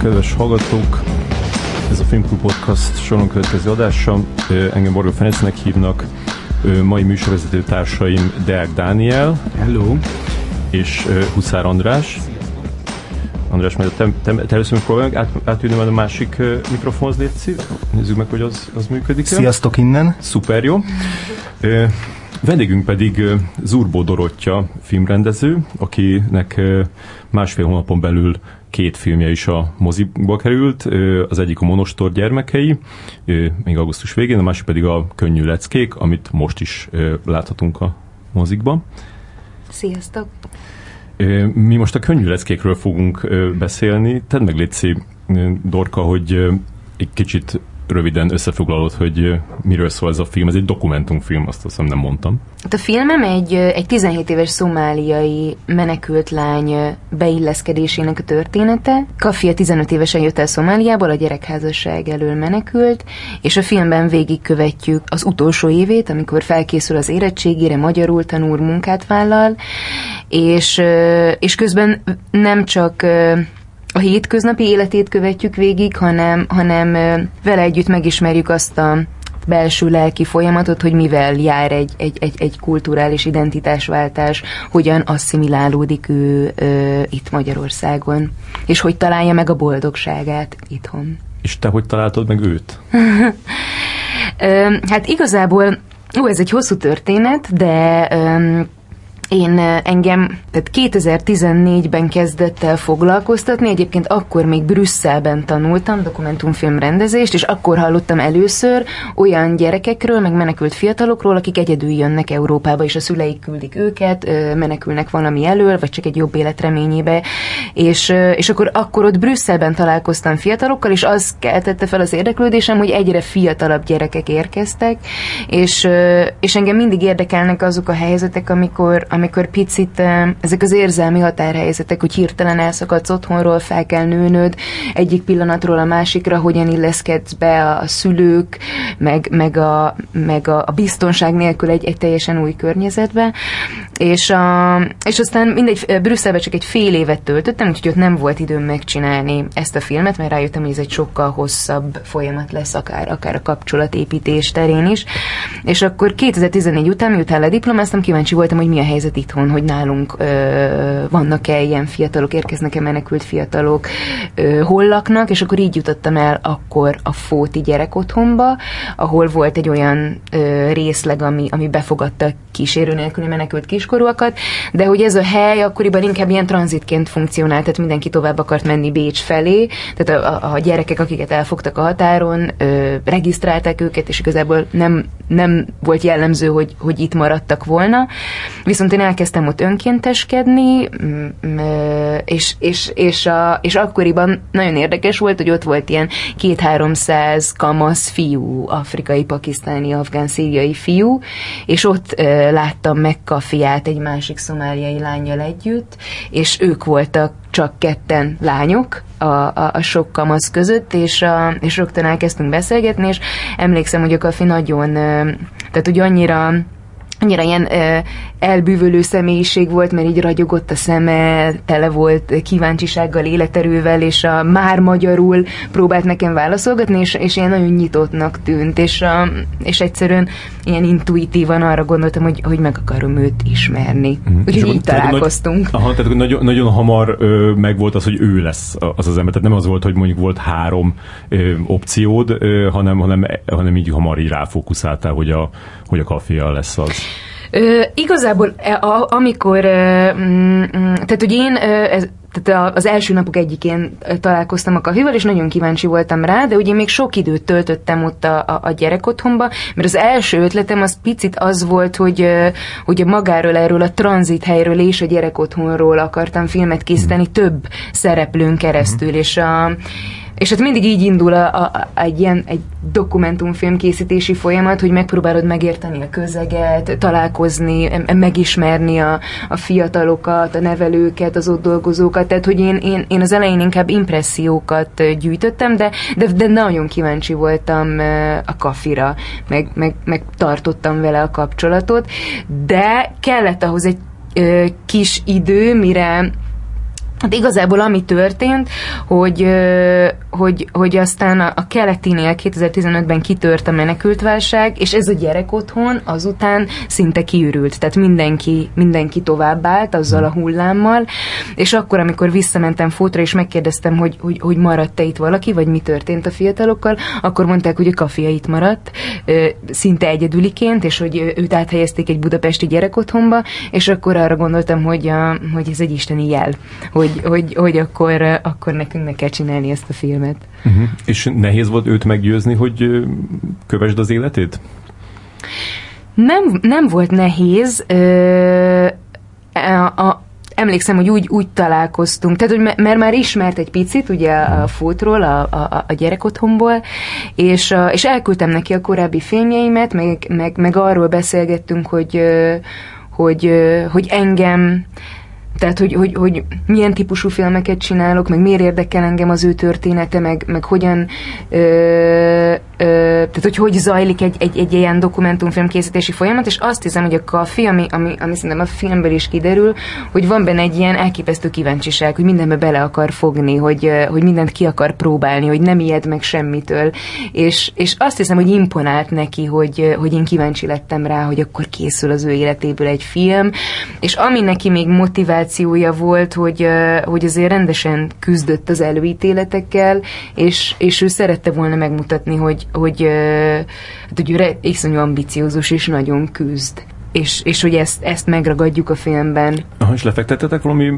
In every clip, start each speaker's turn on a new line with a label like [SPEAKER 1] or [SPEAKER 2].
[SPEAKER 1] kedves hallgatók! Ez a Filmklub Podcast soron következő adása. Engem Borga Ferencnek hívnak. Mai műsorvezető társaim Deák Dániel.
[SPEAKER 2] Hello.
[SPEAKER 1] És Huszár András. András, majd te, te, te először megpróbálunk át, átülni majd a másik uh, mikrofonhoz, légy Nézzük meg, hogy az, az működik -e.
[SPEAKER 2] Sziasztok innen.
[SPEAKER 1] Szuper, jó. Uh, vendégünk pedig Zurbó Dorottya filmrendező, akinek másfél hónapon belül két filmje is a moziba került, az egyik a Monostor gyermekei, még augusztus végén, a másik pedig a Könnyű leckék, amit most is láthatunk a mozikban.
[SPEAKER 3] Sziasztok!
[SPEAKER 1] Mi most a könnyű leckékről fogunk beszélni. Tedd meg, Léci, Dorka, hogy egy kicsit röviden összefoglalod, hogy miről szól ez a film. Ez egy dokumentumfilm, azt hiszem nem mondtam.
[SPEAKER 3] Hát a filmem egy, egy 17 éves szomáliai menekült lány beilleszkedésének a története. Kafia 15 évesen jött el Szomáliából, a gyerekházasság elől menekült, és a filmben végigkövetjük az utolsó évét, amikor felkészül az érettségére, magyarul tanul, munkát vállal, és, és közben nem csak a hétköznapi életét követjük végig, hanem, hanem vele együtt megismerjük azt a belső lelki folyamatot, hogy mivel jár egy, egy, egy, egy kulturális identitásváltás, hogyan asszimilálódik ő ö, itt Magyarországon, és hogy találja meg a boldogságát itthon.
[SPEAKER 1] És te hogy találtad meg őt?
[SPEAKER 3] ö, hát igazából, ó, ez egy hosszú történet, de ö, én engem, tehát 2014-ben kezdett el foglalkoztatni, egyébként akkor még Brüsszelben tanultam dokumentumfilm rendezést, és akkor hallottam először olyan gyerekekről, meg menekült fiatalokról, akik egyedül jönnek Európába, és a szüleik küldik őket, menekülnek valami elől, vagy csak egy jobb életreményébe, és, és akkor, akkor ott Brüsszelben találkoztam fiatalokkal, és az keltette fel az érdeklődésem, hogy egyre fiatalabb gyerekek érkeztek, és, és engem mindig érdekelnek azok a helyzetek, amikor picit ezek az érzelmi határhelyzetek, hogy hirtelen elszakadsz otthonról, fel kell nőnöd, egyik pillanatról a másikra, hogyan illeszkedsz be a szülők, meg, meg, a, meg a, a biztonság nélkül egy, egy teljesen új környezetbe. És, a, és aztán mindegy, Brüsszelbe csak egy fél évet töltöttem, úgyhogy ott nem volt időm megcsinálni ezt a filmet, mert rájöttem, hogy ez egy sokkal hosszabb folyamat lesz, akár, akár a kapcsolatépítés terén is. És akkor 2014 után, miután lediplomáztam, kíváncsi voltam, hogy mi a helyzet itthon, hogy nálunk ö, vannak-e ilyen fiatalok, érkeznek-e menekült fiatalok, ö, hol laknak, és akkor így jutottam el akkor a Fóti gyerekotthonba, ahol volt egy olyan ö, részleg, ami, ami befogadta kísérő nélküli menekült kiskorúakat, de hogy ez a hely akkoriban inkább ilyen tranzitként funkcionált, tehát mindenki tovább akart menni Bécs felé, tehát a, a gyerekek, akiket elfogtak a határon, ö, regisztrálták őket, és igazából nem, nem volt jellemző, hogy, hogy itt maradtak volna. Viszont én elkezdtem ott önkénteskedni, és, és, és, a, és akkoriban nagyon érdekes volt, hogy ott volt ilyen két-háromszáz kamasz fiú, afrikai, pakisztáni, afgán, szíriai fiú, és ott láttam meg Kafiát egy másik szomáliai lányjal együtt, és ők voltak csak ketten lányok a, a, a sok kamasz között, és, a, és rögtön elkezdtünk beszélgetni, és emlékszem, hogy a Kafi nagyon, tehát hogy annyira annyira ilyen ö, elbűvölő személyiség volt, mert így ragyogott a szeme, tele volt kíváncsisággal, életerővel, és a már magyarul próbált nekem válaszolgatni, és, és ilyen nagyon nyitottnak tűnt, és, a, és egyszerűen ilyen intuitívan arra gondoltam, hogy, hogy meg akarom őt ismerni. Mm. Úgyhogy így találkoztunk.
[SPEAKER 1] Nagy, aha, tehát nagyon, nagyon hamar ö, meg volt az, hogy ő lesz az az ember. Tehát nem az volt, hogy mondjuk volt három ö, opciód, ö, hanem, hanem, hanem így hamar így ráfókuszáltál, hogy a, hogy a kafia lesz az.
[SPEAKER 3] Ö, igazából e, a, amikor, ö, mm, mm, tehát hogy én ez, tehát az első napok egyikén találkoztam a kafival, és nagyon kíváncsi voltam rá, de ugye még sok időt töltöttem ott a, a, a gyerekotthonba, mert az első ötletem az picit az volt, hogy, hogy magáról erről a tranzit helyről és a gyerekotthonról akartam filmet készíteni több szereplőn keresztül, mm-hmm. és a és hát mindig így indul a, a, a, egy ilyen egy dokumentumfilm készítési folyamat, hogy megpróbálod megérteni a közeget, találkozni, megismerni a, a fiatalokat, a nevelőket, az ott dolgozókat. Tehát, hogy én, én, én az elején inkább impressziókat gyűjtöttem, de, de, de nagyon kíváncsi voltam a kafira, meg, meg, meg tartottam vele a kapcsolatot, de kellett ahhoz egy ö, kis idő, mire Hát igazából ami történt, hogy, hogy, hogy aztán a, a keletinél 2015-ben kitört a menekültválság, és ez a gyerek otthon azután szinte kiürült. Tehát mindenki, mindenki továbbált azzal a hullámmal, és akkor, amikor visszamentem fotra, és megkérdeztem, hogy, hogy, hogy maradt-e itt valaki, vagy mi történt a fiatalokkal, akkor mondták, hogy a kafia itt maradt, szinte egyedüliként, és hogy őt áthelyezték egy budapesti gyerekotthonba, és akkor arra gondoltam, hogy, a, hogy ez egy isteni jel, hogy, hogy, hogy akkor, akkor nekünk meg kell csinálni ezt a filmet.
[SPEAKER 1] Uh-huh. És nehéz volt őt meggyőzni, hogy kövesd az életét?
[SPEAKER 3] Nem, nem volt nehéz. Ö, a, a, emlékszem, hogy úgy, úgy találkoztunk, tehát, hogy mert már ismert egy picit, ugye a fótról, a, a, a gyerekotthonból, és, a, és elküldtem neki a korábbi filmjeimet, meg, meg, meg arról beszélgettünk, hogy, hogy, hogy engem tehát, hogy, hogy, hogy milyen típusú filmeket csinálok, meg miért érdekel engem az ő története, meg, meg hogyan, ö, tehát hogy hogy zajlik egy, egy, egy ilyen dokumentumfilm készítési folyamat, és azt hiszem, hogy a Kaffi, ami, ami, ami szerintem a filmből is kiderül, hogy van benne egy ilyen elképesztő kíváncsiság, hogy mindenbe bele akar fogni, hogy, hogy mindent ki akar próbálni, hogy nem ijed meg semmitől, és, és azt hiszem, hogy imponált neki, hogy, hogy én kíváncsi lettem rá, hogy akkor készül az ő életéből egy film, és ami neki még motivációja volt, hogy, hogy azért rendesen küzdött az előítéletekkel, és, és ő szerette volna megmutatni, hogy, hogy, hát, hogy iszonyú ambiciózus és nagyon küzd és, és hogy ezt, ezt megragadjuk a filmben.
[SPEAKER 1] Aha, és lefektettetek valami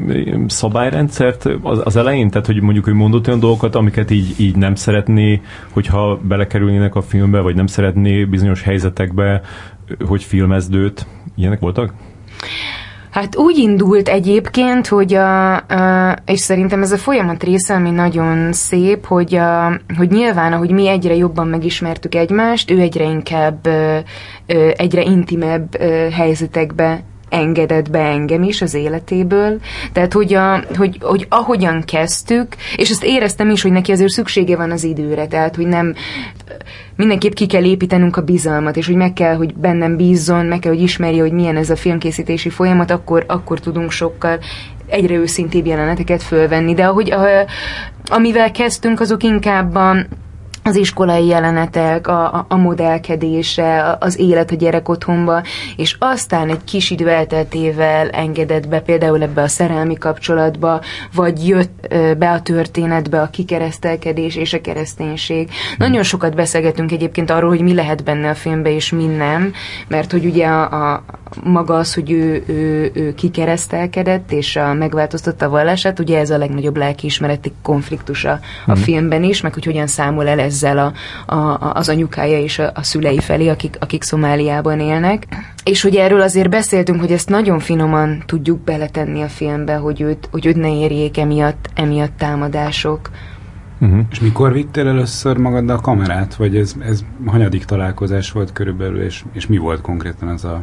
[SPEAKER 1] szabályrendszert az, az elején? Tehát, hogy mondjuk, hogy mondott olyan dolgokat, amiket így, így nem szeretné, hogyha belekerülnének a filmbe, vagy nem szeretné bizonyos helyzetekbe, hogy filmezdőt. Ilyenek voltak?
[SPEAKER 3] Hát úgy indult egyébként, hogy a, a, és szerintem ez a folyamat része, ami nagyon szép, hogy, a, hogy nyilván, ahogy mi egyre jobban megismertük egymást, ő egyre inkább, ö, ö, egyre intimebb ö, helyzetekbe engedett be engem is az életéből. Tehát, hogy, a, hogy, hogy ahogyan kezdtük, és ezt éreztem is, hogy neki azért szüksége van az időre, tehát, hogy nem mindenképp ki kell építenünk a bizalmat, és hogy meg kell, hogy bennem bízzon, meg kell, hogy ismerje, hogy milyen ez a filmkészítési folyamat, akkor, akkor tudunk sokkal egyre őszintébb jeleneteket fölvenni. De ahogy a, amivel kezdtünk, azok inkább a, az iskolai jelenetek, a, a modellkedése, az élet a gyerek otthonba, és aztán egy kis idő elteltével engedett be például ebbe a szerelmi kapcsolatba, vagy jött be a történetbe a kikeresztelkedés és a kereszténység. Nagyon sokat beszélgetünk egyébként arról, hogy mi lehet benne a filmbe, és mi nem, mert hogy ugye a, a maga az, hogy ő, ő, ő kikeresztelkedett, és a, megváltoztatta a vallását, ugye ez a legnagyobb lelkiismereti konfliktusa a mm. filmben is, meg hogy hogyan számol el ezzel a, a, az anyukája és a, a szülei felé, akik, akik Szomáliában élnek. És hogy erről azért beszéltünk, hogy ezt nagyon finoman tudjuk beletenni a filmbe, hogy őt, hogy őt ne érjék emiatt, emiatt támadások.
[SPEAKER 2] Uh-huh. És mikor vittél először magaddal a kamerát? Vagy ez, ez hanyadik találkozás volt körülbelül, és, és mi volt konkrétan ez a,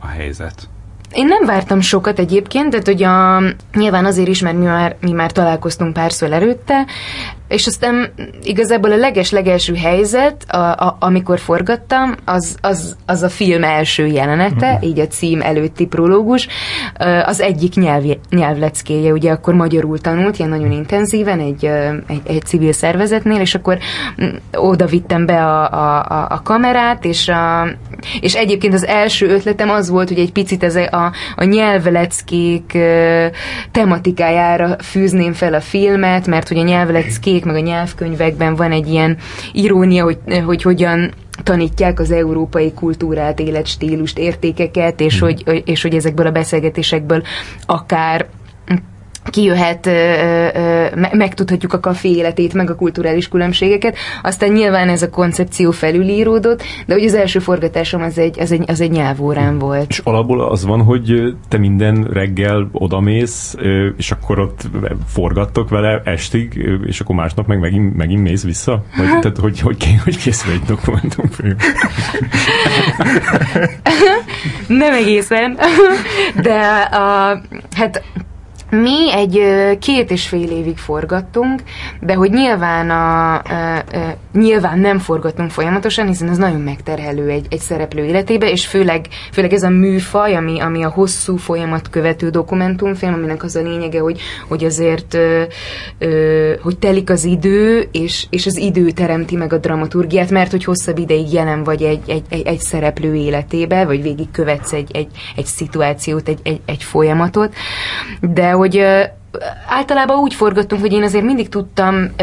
[SPEAKER 2] a helyzet?
[SPEAKER 3] Én nem vártam sokat egyébként, de hogy a, nyilván azért is, mert mi már, mi már találkoztunk párszor előtte, és aztán igazából a leges-legelső helyzet, a, a, amikor forgattam, az, az, az a film első jelenete, uh-huh. így a cím előtti prológus, az egyik nyelv, nyelvleckéje, ugye akkor magyarul tanult, ilyen nagyon intenzíven egy, egy, egy civil szervezetnél, és akkor oda vittem be a, a, a kamerát, és, a, és egyébként az első ötletem az volt, hogy egy picit ez a, a nyelvleckék tematikájára fűzném fel a filmet, mert hogy a nyelvleckék meg a nyelvkönyvekben van egy ilyen irónia, hogy, hogy hogyan tanítják az európai kultúrát, életstílust, értékeket, és, hmm. hogy, és hogy ezekből a beszélgetésekből akár kijöhet, megtudhatjuk a kafé életét, meg a kulturális különbségeket. Aztán nyilván ez a koncepció felülíródott, de hogy az első forgatásom az egy, az egy, az egy nyelvórán volt.
[SPEAKER 1] És alapból az van, hogy te minden reggel odamész, és akkor ott forgattok vele estig, és akkor másnap meg megint, megint mész vissza? Vagy, tehát, hogy, hogy, hogy készül egy dokumentumfilm?
[SPEAKER 3] Nem egészen, de a, hát mi egy két és fél évig forgattunk, de hogy nyilván, a, nyilván nem forgattunk folyamatosan, hiszen ez nagyon megterhelő egy, egy szereplő életébe, és főleg, főleg ez a műfaj, ami, ami a hosszú folyamat követő dokumentumfilm, aminek az a lényege, hogy, hogy azért hogy telik az idő, és, és az idő teremti meg a dramaturgiát, mert hogy hosszabb ideig jelen vagy egy, egy, egy, egy szereplő életébe, vagy végig követsz egy, egy, egy szituációt, egy, egy, egy folyamatot, de hogy általában úgy forgattunk, hogy én azért mindig tudtam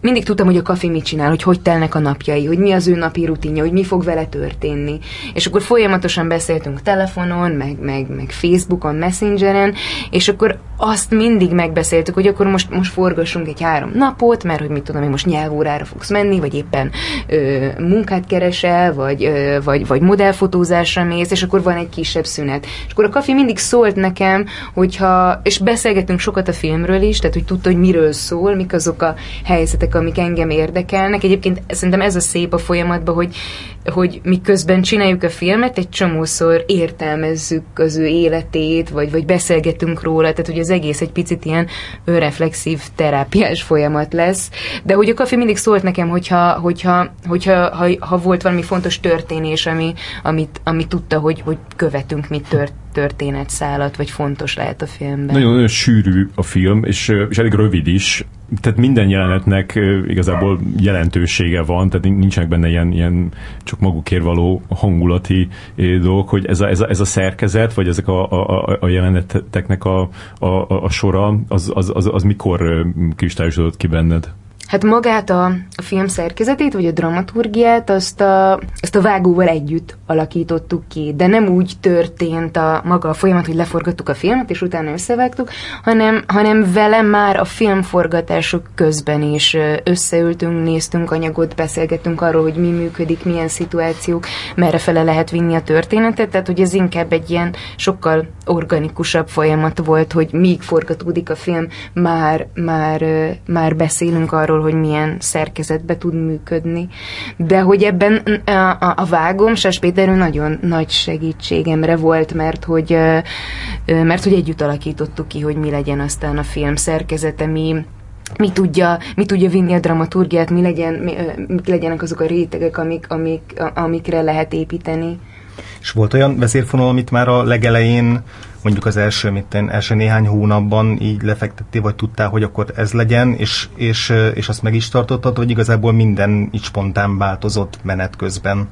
[SPEAKER 3] mindig tudtam, hogy a kafi mit csinál, hogy hogy telnek a napjai, hogy mi az ő napi rutinja, hogy mi fog vele történni. És akkor folyamatosan beszéltünk telefonon, meg, meg, meg Facebookon, Messengeren, és akkor azt mindig megbeszéltük, hogy akkor most, most forgassunk egy három napot, mert hogy mit tudom, hogy most nyelvórára fogsz menni, vagy éppen ö, munkát keresel, vagy, ö, vagy, vagy modellfotózásra mész, és akkor van egy kisebb szünet. És akkor a kafi mindig szólt nekem, hogyha, és beszélgetünk sokat a filmről is, tehát hogy tudta, hogy miről szól, mik azok a helyzetek, amik engem érdekelnek. Egyébként szerintem ez a szép a folyamatban, hogy, hogy miközben csináljuk a filmet, egy csomószor értelmezzük az ő életét, vagy, vagy beszélgetünk róla, tehát hogy az egész egy picit ilyen önreflexív terápiás folyamat lesz. De hogy a kafi mindig szólt nekem, hogyha, hogyha, hogyha ha, ha volt valami fontos történés, ami, amit, ami tudta, hogy, hogy követünk, mit tört, történetszálat, vagy fontos lehet a filmben.
[SPEAKER 1] Nagyon, nagyon sűrű a film, és, és elég rövid is. Tehát minden jelenetnek igazából jelentősége van, tehát nincsenek benne ilyen, ilyen csak magukért való hangulati dolgok, hogy ez a, ez a, ez a szerkezet, vagy ezek a, a, a jeleneteknek a, a, a sora, az, az, az, az mikor kristályosodott ki benned?
[SPEAKER 3] Hát magát a, a film szerkezetét, vagy a dramaturgiát, azt a, azt a vágóval együtt alakítottuk ki, de nem úgy történt a maga a folyamat, hogy leforgattuk a filmet, és utána összevágtuk, hanem, hanem vele már a filmforgatások közben is összeültünk, néztünk anyagot, beszélgettünk arról, hogy mi működik, milyen szituációk, merre fele lehet vinni a történetet, tehát hogy ez inkább egy ilyen sokkal organikusabb folyamat volt, hogy míg forgatódik a film, már, már, már beszélünk arról, hogy milyen szerkezetbe tud működni. De hogy ebben a, a, a vágom Sás Péter nagyon nagy segítségemre volt, mert hogy, mert hogy együtt alakítottuk ki, hogy mi legyen aztán a film szerkezete, mi mi tudja, mi tudja vinni a dramaturgiát, mi, legyen, mi, mi legyenek azok a rétegek, amik, amik, amikre lehet építeni.
[SPEAKER 4] És volt olyan vezérfonal, amit már a legelején, mondjuk az első, mint első néhány hónapban így lefektettél, vagy tudtál, hogy akkor ez legyen, és, és, és azt meg is tartottad, vagy igazából minden így spontán változott menet közben?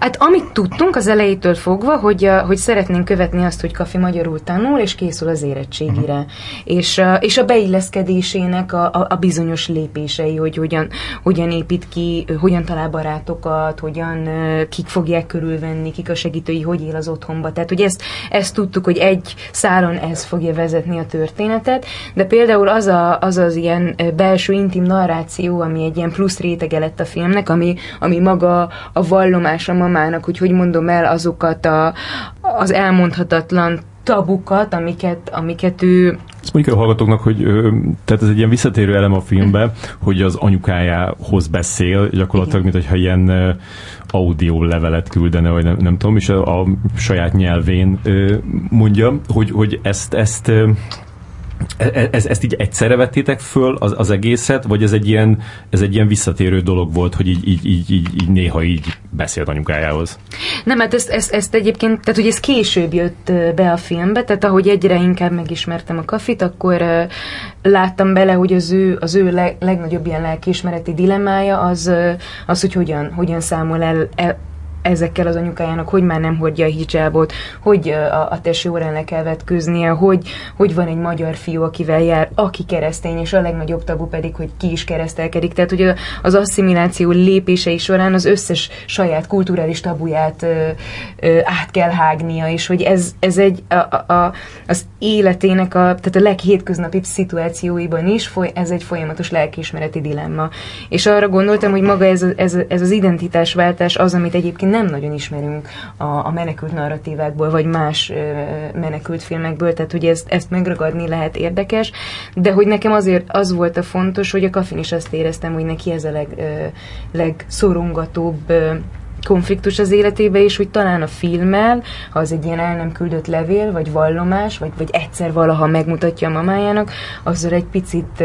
[SPEAKER 3] Hát amit tudtunk az elejétől fogva, hogy, hogy szeretnénk követni azt, hogy Kafi magyarul tanul, és készül az érettségire. Uh-huh. És, és a beilleszkedésének a, a, a bizonyos lépései, hogy hogyan, hogyan épít ki, hogyan talál barátokat, hogyan kik fogják körülvenni, kik a segítői, hogy él az otthonba. Tehát, hogy ezt, ezt tudtuk, hogy egy szálon ez fogja vezetni a történetet, de például az a, az, az ilyen belső intim narráció, ami egy ilyen plusz rétege lett a filmnek, ami, ami maga a vallomás a mamának, hogy hogy mondom el azokat a, az elmondhatatlan tabukat, amiket, amiket ő
[SPEAKER 1] azt mondjuk a hallgatóknak, hogy tehát ez egy ilyen visszatérő elem a filmben, hogy az anyukájához beszél, gyakorlatilag, mint hogyha ilyen audio levelet küldene, vagy nem, nem tudom, és a, a saját nyelvén mondja, hogy, hogy ezt, ezt ez, ezt így egyszerre vettétek föl az, az egészet, vagy ez egy, ilyen, ez egy ilyen visszatérő dolog volt, hogy így, így, így, így, így néha így beszélt anyukájához?
[SPEAKER 3] Nem, hát ezt, ezt, ezt egyébként, tehát hogy ez később jött be a filmbe, tehát ahogy egyre inkább megismertem a kafit, akkor láttam bele, hogy az ő, az ő leg, legnagyobb ilyen lelkiismereti dilemmája az, az hogy hogyan, hogyan számol el, el ezekkel az anyukájának, hogy már nem hordja a hijabot, hogy a, a tesi órán le kell vetkőznie, hogy, hogy van egy magyar fiú, akivel jár, aki keresztény, és a legnagyobb tabu pedig, hogy ki is keresztelkedik. Tehát, hogy az asszimiláció lépései során az összes saját kulturális tabuját ö, ö, át kell hágnia, és hogy ez, ez egy a, a, az életének, a, tehát a leghétköznapibb szituációiban is foly, ez egy folyamatos lelkiismereti dilemma. És arra gondoltam, hogy maga ez, a, ez, ez az identitásváltás az, amit egyébként nem nagyon ismerünk a, a menekült narratívákból, vagy más ö, menekült filmekből, tehát hogy ezt, ezt megragadni lehet érdekes, de hogy nekem azért az volt a fontos, hogy a kafin is azt éreztem, hogy neki ez a leg, ö, legszorongatóbb ö, konfliktus az életébe, és hogy talán a filmmel, ha az egy ilyen el nem küldött levél, vagy vallomás, vagy, vagy egyszer valaha megmutatja a mamájának, azzal egy picit,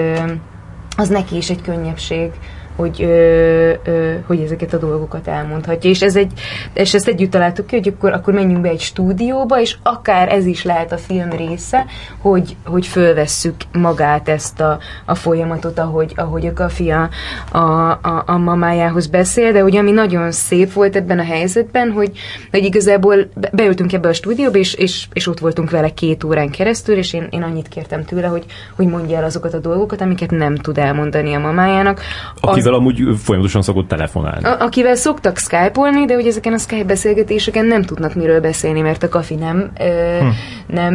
[SPEAKER 3] az neki is egy könnyebbség, hogy, ö, ö, hogy ezeket a dolgokat elmondhatja. És, ez egy, és ezt együtt találtuk ki, hogy akkor, akkor menjünk be egy stúdióba, és akár ez is lehet a film része, hogy, hogy fölvesszük magát ezt a, a folyamatot, ahogy, ahogy a kafia a, a, a mamájához beszél, de ugye ami nagyon szép volt ebben a helyzetben, hogy, hogy igazából beültünk ebbe a stúdióba, és, és, és ott voltunk vele két órán keresztül, és én, én annyit kértem tőle, hogy, hogy mondja el azokat a dolgokat, amiket nem tud elmondani a mamájának.
[SPEAKER 1] Akivel az, amúgy folyamatosan szokott telefonálni.
[SPEAKER 3] A, akivel szoktak skype-olni, de hogy ezeken a Skype beszélgetéseken nem tudnak miről beszélni, mert a kafi nem hm. nem,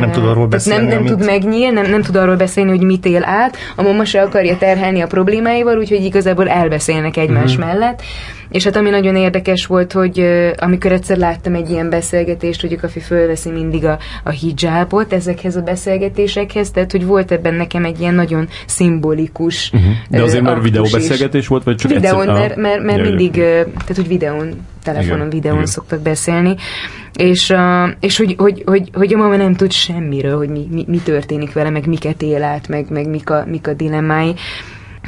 [SPEAKER 4] nem tud arról beszélni,
[SPEAKER 3] nem, nem tud megnyílni, nem, nem tud arról beszélni, hogy mit él át, a mama se akarja terhelni a problémáival, úgyhogy igazából elbeszélnek egymás uh-huh. mellett. És hát ami nagyon érdekes volt, hogy amikor egyszer láttam egy ilyen beszélgetést, hogy a kafi fölveszi mindig a, a hijabot ezekhez a beszélgetésekhez, tehát hogy volt ebben nekem egy ilyen nagyon szimbolikus
[SPEAKER 1] uh-huh. De azért már videóbeszélgetés volt, vagy csak
[SPEAKER 3] Videón, egyszer? mert, mert, mert mindig, tehát hogy videón, telefonon, igen, videón igen. szoktak beszélni, és, uh, és hogy, hogy, hogy, hogy a mama nem tud semmiről, hogy mi, mi, mi történik vele, meg miket él át, meg, meg mik, a, mik a dilemmái.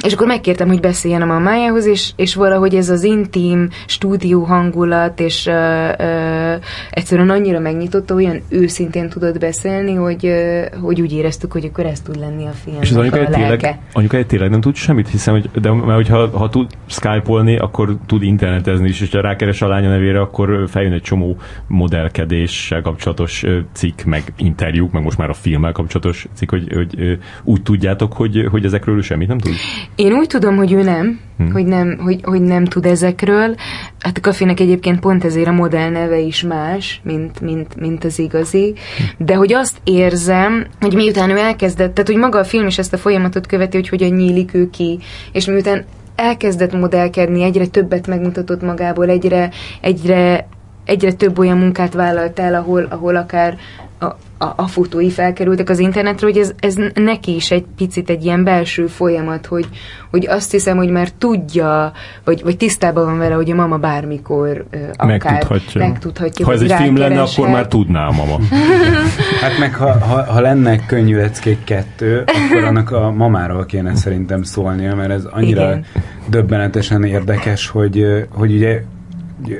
[SPEAKER 3] És akkor megkértem, hogy beszéljen a mamájához, és, és valahogy ez az intim stúdió hangulat, és uh, uh, egyszerűen annyira megnyitotta, olyan őszintén tudott beszélni, hogy, uh, hogy úgy éreztük, hogy akkor ez tud lenni a film.
[SPEAKER 1] És az anyukája tényleg, anyukája tényleg nem tud semmit, hiszem, hogy, de mert hogyha ha tud skype-olni, akkor tud internetezni is, és ha rákeres a lánya nevére, akkor feljön egy csomó modellkedéssel kapcsolatos cikk, meg interjúk, meg most már a filmmel kapcsolatos cikk, hogy, hogy úgy tudjátok, hogy, hogy ezekről semmit nem tud?
[SPEAKER 3] Én úgy tudom, hogy ő nem, hmm. hogy, nem hogy, hogy nem tud ezekről. Hát a kafének egyébként pont ezért a modell neve is más, mint, mint, mint az igazi. De hogy azt érzem, hogy miután ő elkezdett, tehát hogy maga a film is ezt a folyamatot követi, hogy hogyan nyílik ő ki, és miután elkezdett modellkedni, egyre többet megmutatott magából, egyre, egyre, egyre több olyan munkát vállalt el, ahol, ahol akár a, a, a fotói felkerültek az internetre, hogy ez, ez neki is egy picit egy ilyen belső folyamat, hogy, hogy azt hiszem, hogy már tudja, vagy, vagy tisztában van vele, hogy a mama bármikor uh, akár megtudhatja. megtudhatja.
[SPEAKER 1] Ha ez egy film lenne, akkor már tudná a mama.
[SPEAKER 2] hát meg ha, ha, ha lenne könnyű leckék kettő, akkor annak a mamáról kéne szerintem szólnia, mert ez annyira Igen. döbbenetesen érdekes, hogy, hogy ugye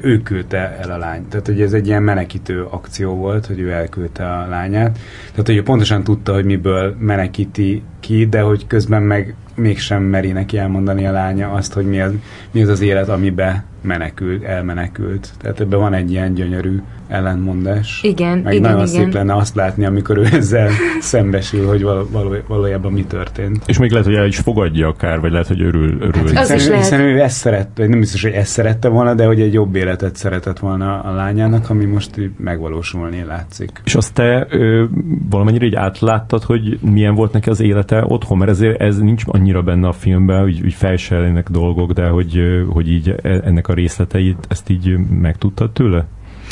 [SPEAKER 2] ő küldte el a lányt. Tehát, hogy ez egy ilyen menekítő akció volt, hogy ő elküldte a lányát. Tehát, hogy ő pontosan tudta, hogy miből menekíti ki, de hogy közben meg mégsem meri neki elmondani a lánya azt, hogy mi az, mi az az élet, amibe menekült, elmenekült. Tehát ebben van egy ilyen gyönyörű ellentmondás.
[SPEAKER 3] Igen,
[SPEAKER 2] Meg
[SPEAKER 3] igen,
[SPEAKER 2] nagyon
[SPEAKER 3] igen.
[SPEAKER 2] szép lenne azt látni, amikor ő ezzel szembesül, hogy való, való, valójában mi történt.
[SPEAKER 1] És még lehet, hogy el is fogadja akár, vagy lehet, hogy örül. örül. Hát,
[SPEAKER 3] az
[SPEAKER 2] hiszen,
[SPEAKER 3] lehet.
[SPEAKER 2] hiszen ő ezt szerette, nem biztos, hogy ezt szerette volna, de hogy egy jobb életet szeretett volna a lányának, ami most így megvalósulni látszik.
[SPEAKER 1] És azt te ö, valamennyire így átláttad, hogy milyen volt neki az élete otthon, mert ezért ez nincs annyira benne a filmben, hogy, hogy felseljenek dolgok, de hogy, hogy így e, ennek a részleteit, ezt így megtudtad tőle?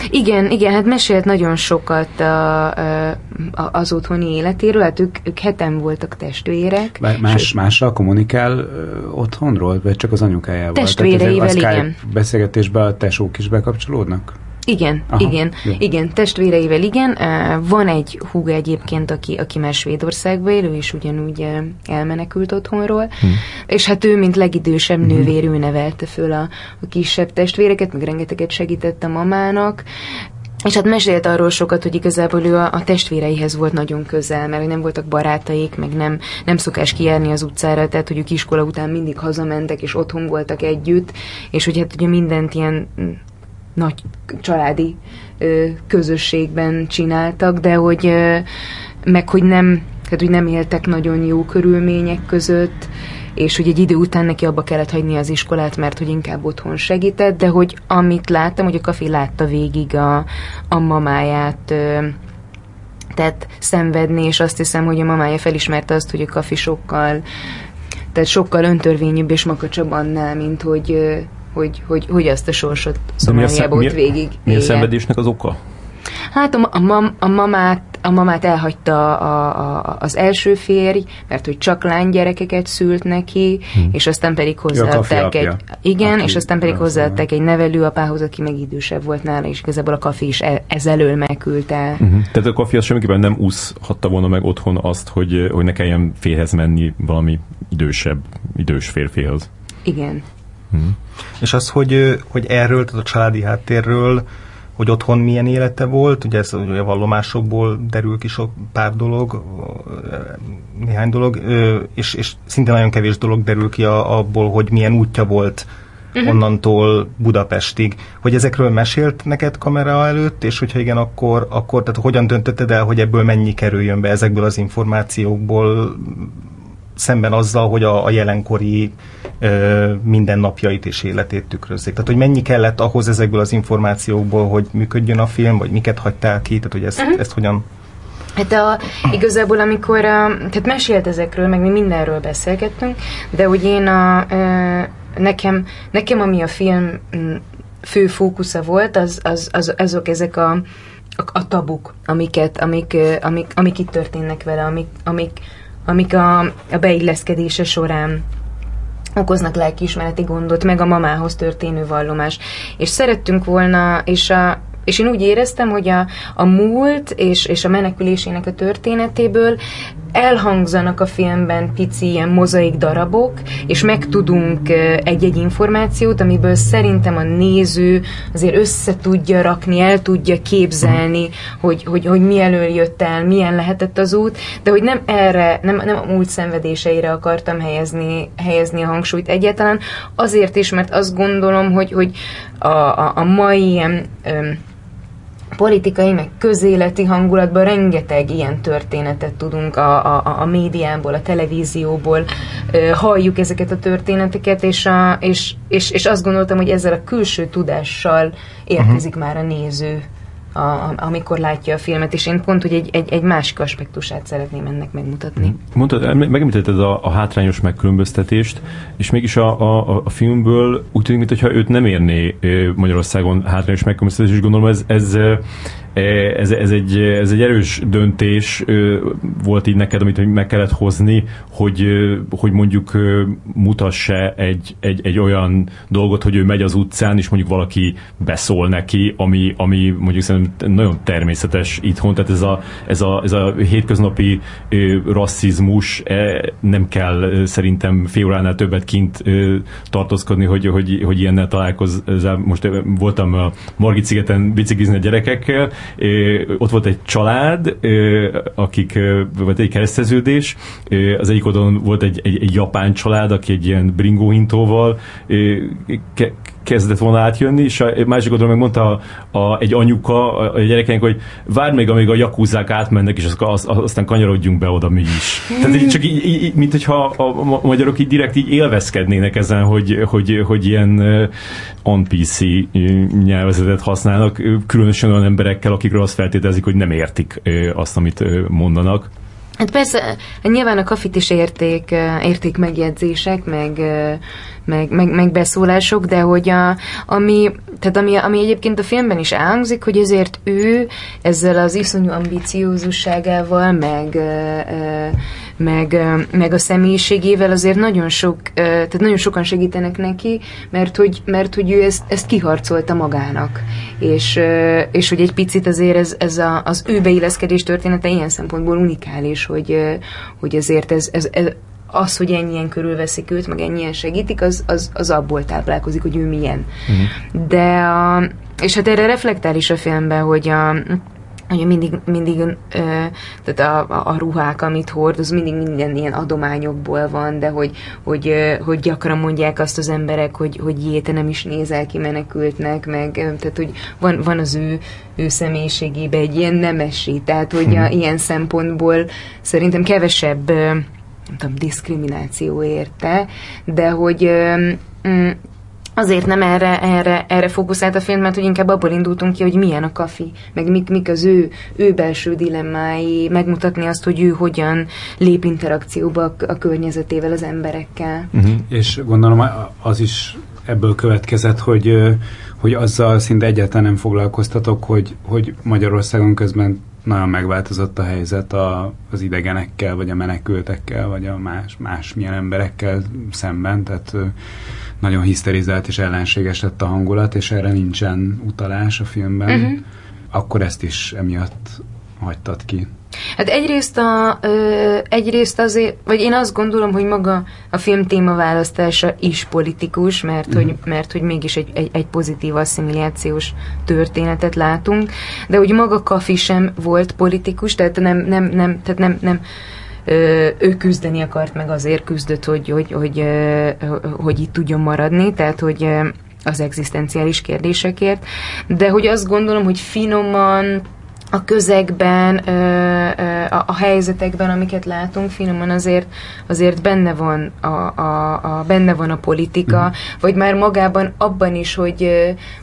[SPEAKER 3] Igen, igen, hát mesélt nagyon sokat a, a, az otthoni életéről, hát ők, ők heten voltak testvérek.
[SPEAKER 2] Bár más, mással kommunikál otthonról, vagy csak az anyukájával?
[SPEAKER 3] Testvéreivel,
[SPEAKER 2] Tehát a
[SPEAKER 3] igen.
[SPEAKER 2] beszélgetésben a tesók is bekapcsolódnak?
[SPEAKER 3] Igen,
[SPEAKER 2] Aha,
[SPEAKER 3] igen,
[SPEAKER 2] jó.
[SPEAKER 3] igen, testvéreivel igen. Van egy húga egyébként, aki, aki már Svédországba él, ő is ugyanúgy elmenekült otthonról,
[SPEAKER 1] Hm.
[SPEAKER 3] és hát ő, mint legidősebb nővér, ő nevelte föl a, a kisebb testvéreket, meg rengeteget segített a mamának, és hát mesélt arról sokat, hogy igazából ő a, a testvéreihez volt nagyon közel, mert nem voltak barátaik, meg nem, nem szokás kijárni az utcára, tehát hogy ők iskola után mindig hazamentek, és otthon voltak együtt, és hogy hát ugye mindent ilyen nagy családi ö, közösségben csináltak, de hogy ö, meg hogy nem, tehát hogy nem éltek nagyon jó körülmények között, és hogy egy idő után neki abba kellett hagyni az iskolát, mert hogy inkább otthon segített, de hogy amit láttam, hogy a kafi látta végig a, a mamáját ö, tehát szenvedni, és azt hiszem, hogy a mamája felismerte azt, hogy a kafi sokkal tehát sokkal öntörvényűbb és makacsabb annál, mint hogy, hogy, hogy, hogy azt a sorsot
[SPEAKER 1] a,
[SPEAKER 3] Szomáliába ott végig
[SPEAKER 1] mi a
[SPEAKER 3] élje.
[SPEAKER 1] szenvedésnek az oka?
[SPEAKER 3] Hát a, a, mam, a mamát a mamát elhagyta a, a, az első férj, mert hogy csak lánygyerekeket szült neki, hmm. és aztán pedig hozzáadták egy... Igen, aki és aztán pedig hozzáadták egy nevelőapához, aki meg idősebb volt nála, és igazából a kafi is e, ez elől megküldte.
[SPEAKER 1] Uh-huh. Tehát a kafi az semmiképpen nem úszhatta volna meg otthon azt, hogy, hogy ne kelljen férhez menni valami idősebb, idős férfihoz.
[SPEAKER 3] Igen.
[SPEAKER 4] Uh-huh. És az, hogy, hogy erről, tehát a családi háttérről hogy otthon milyen élete volt, ugye ez ugye a vallomásokból derül ki sok pár dolog, néhány dolog, és, és szinte nagyon kevés dolog derül ki a, abból, hogy milyen útja volt uh-huh. onnantól Budapestig. Hogy ezekről mesélt neked kamera előtt, és hogyha igen, akkor, akkor tehát hogyan döntötted el, hogy ebből mennyi kerüljön be ezekből az információkból, szemben azzal, hogy a, a jelenkori ö, mindennapjait és életét tükrözzék. Tehát, hogy mennyi kellett ahhoz ezekből az információkból, hogy működjön a film, vagy miket hagytál ki, tehát, hogy ezt, uh-huh. ezt hogyan
[SPEAKER 3] Hát a, igazából, amikor a, tehát mesélt ezekről, meg mi mindenről beszélgettünk, de hogy én a, nekem, nekem ami a film fő fókusza volt, az, az, az azok ezek a, a, a tabuk, amiket, amik, amik, amik itt történnek vele, amik, amik, amik a, a beilleszkedése során okoznak lelkiismereti gondot, meg a mamához történő vallomás. És szerettünk volna, és a, és én úgy éreztem, hogy a, a múlt és, és a menekülésének a történetéből elhangzanak a filmben pici ilyen mozaik darabok, és megtudunk egy-egy információt, amiből szerintem a néző azért össze tudja rakni, el tudja képzelni, hogy, hogy, hogy mi elől jött el, milyen lehetett az út, de hogy nem erre, nem, nem a múlt szenvedéseire akartam helyezni, helyezni a hangsúlyt egyáltalán, azért is, mert azt gondolom, hogy, hogy a, a, a mai ilyen politikai, meg közéleti hangulatban rengeteg ilyen történetet tudunk a, a, a médiából, a televízióból, ö, halljuk ezeket a történeteket, és, a, és, és, és azt gondoltam, hogy ezzel a külső tudással érkezik uh-huh. már a néző a, amikor látja a filmet, és én pont, hogy egy, egy, egy másik aspektusát szeretném ennek megmutatni.
[SPEAKER 1] Mondtad, megemlítetted a, a hátrányos megkülönböztetést, és mégis a, a, a filmből úgy tűnik, mintha őt nem érné Magyarországon hátrányos megkülönböztetés, és gondolom ez, ez ez, ez, egy, ez egy erős döntés volt így neked, amit meg kellett hozni, hogy, hogy mondjuk mutassa egy, egy, egy olyan dolgot, hogy ő megy az utcán, és mondjuk valaki beszól neki, ami, ami mondjuk szerintem nagyon természetes itthon, tehát ez a, ez a, ez a hétköznapi rasszizmus nem kell szerintem fél óránál többet kint tartózkodni, hogy, hogy, hogy ilyennel találkozzál. Most voltam a Margit szigeten biciklizni a gyerekekkel, ott volt egy család, akik, vagy egy kereszteződés, az egyik oldalon volt egy, egy, egy japán család, aki egy ilyen bringóhintóval kezdett volna átjönni, és a másik oldalon meg mondta a, a, egy anyuka a, a gyerekeink, hogy vár még, amíg a jakúzák átmennek, és az, az, aztán kanyarodjunk be oda mi is. Tehát így csak így, így, mint hogyha a, magyarok így direkt így élvezkednének ezen, hogy, hogy, hogy ilyen on-PC nyelvezetet használnak, különösen olyan emberekkel, akikről azt feltételezik, hogy nem értik azt, amit mondanak.
[SPEAKER 3] Hát persze, nyilván a kafit is érték, érték megjegyzések, meg, meg, meg, meg beszólások, de hogy a, ami, tehát ami, ami egyébként a filmben is elhangzik, hogy ezért ő ezzel az iszonyú ambiciózusságával, meg meg, meg a személyiségével azért nagyon sok, tehát nagyon sokan segítenek neki, mert hogy, mert hogy ő ezt, ezt kiharcolta magának. És, és hogy egy picit azért ez, ez a, az ő beilleszkedés története ilyen szempontból unikális, hogy, hogy azért ez, ez, ez az, hogy ennyien körülveszik őt, meg ennyien segítik, az, az, az abból táplálkozik, hogy ő milyen. Uh-huh. De a, és hát erre reflektál is a filmben, hogy a hogy mindig, mindig ö, tehát a, a, ruhák, amit hord, az mindig minden ilyen adományokból van, de hogy, hogy, ö, hogy gyakran mondják azt az emberek, hogy, hogy jé, te nem is nézel ki menekültnek, meg tehát, hogy van, van az ő, ő személyiségében egy ilyen nemesi, tehát, hogy a, ilyen szempontból szerintem kevesebb ö, nem tudom, diszkrimináció érte, de hogy mm, Azért nem erre, erre, erre fókuszált a film, mert hogy inkább abból indultunk ki, hogy milyen a kafi, meg mik, mik az ő, ő belső dilemmái, megmutatni azt, hogy ő hogyan lép interakcióba a, a környezetével, az emberekkel.
[SPEAKER 2] Uh-huh. És gondolom az is ebből következett, hogy, hogy azzal szinte egyáltalán nem foglalkoztatok, hogy, hogy Magyarországon közben nagyon megváltozott a helyzet a, az idegenekkel, vagy a menekültekkel, vagy a más, másmilyen emberekkel szemben, tehát nagyon hiszterizált és ellenséges lett a hangulat, és erre nincsen utalás a filmben. Uh-huh. Akkor ezt is emiatt hagytad ki.
[SPEAKER 3] Hát egyrészt, a, ö, egyrészt azért, vagy én azt gondolom, hogy maga a film témaválasztása is politikus, mert, uh-huh. hogy, mert hogy mégis egy, egy, egy pozitív asszimilációs történetet látunk, de hogy maga Kafi sem volt politikus, tehát nem, nem, nem, tehát nem, nem ő küzdeni akart, meg azért küzdött, hogy, hogy, hogy, hogy itt tudjon maradni, tehát hogy az egzisztenciális kérdésekért, de hogy azt gondolom, hogy finoman a közegben, a, a helyzetekben, amiket látunk, finoman azért, azért benne van a, a, a, benne van a politika, mm. vagy már magában abban is, hogy,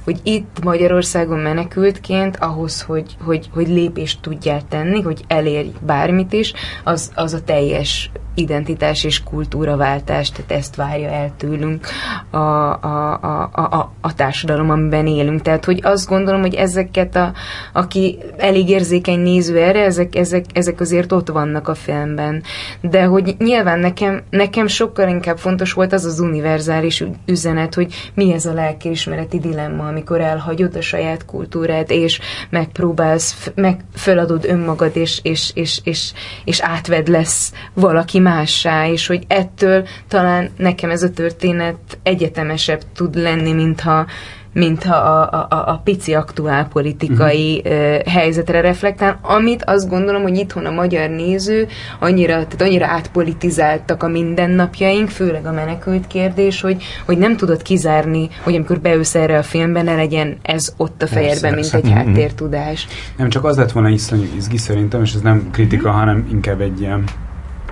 [SPEAKER 3] hogy itt Magyarországon menekültként ahhoz, hogy, hogy, hogy lépést tudjál tenni, hogy elérj bármit is, az, az a teljes identitás és kultúraváltás, tehát ezt várja el tőlünk a, a, a, a, a társadalom, amiben élünk. Tehát, hogy azt gondolom, hogy ezeket, a, aki elég érzékeny néző erre, ezek, ezek, ezek azért ott vannak a filmben. De hogy nyilván nekem, nekem sokkal inkább fontos volt az az univerzális üzenet, hogy mi ez a lelkiismereti dilemma, amikor elhagyod a saját kultúrát, és megpróbálsz, meg föladod önmagad, és, és, és, és, és átved lesz valaki mássá, és hogy ettől talán nekem ez a történet egyetemesebb tud lenni, mintha mintha a, a, a pici aktuál politikai uh-huh. helyzetre reflektál, amit azt gondolom, hogy itthon a magyar néző annyira, tehát annyira átpolitizáltak a mindennapjaink, főleg a menekült kérdés, hogy, hogy nem tudod kizárni, hogy amikor beülsz erre a filmben, ne legyen ez ott a fejedben, mint egy uh-huh. háttértudás.
[SPEAKER 2] Nem, csak az lett volna iszonyú izgi szerintem, és ez nem kritika, uh-huh. hanem inkább egy ilyen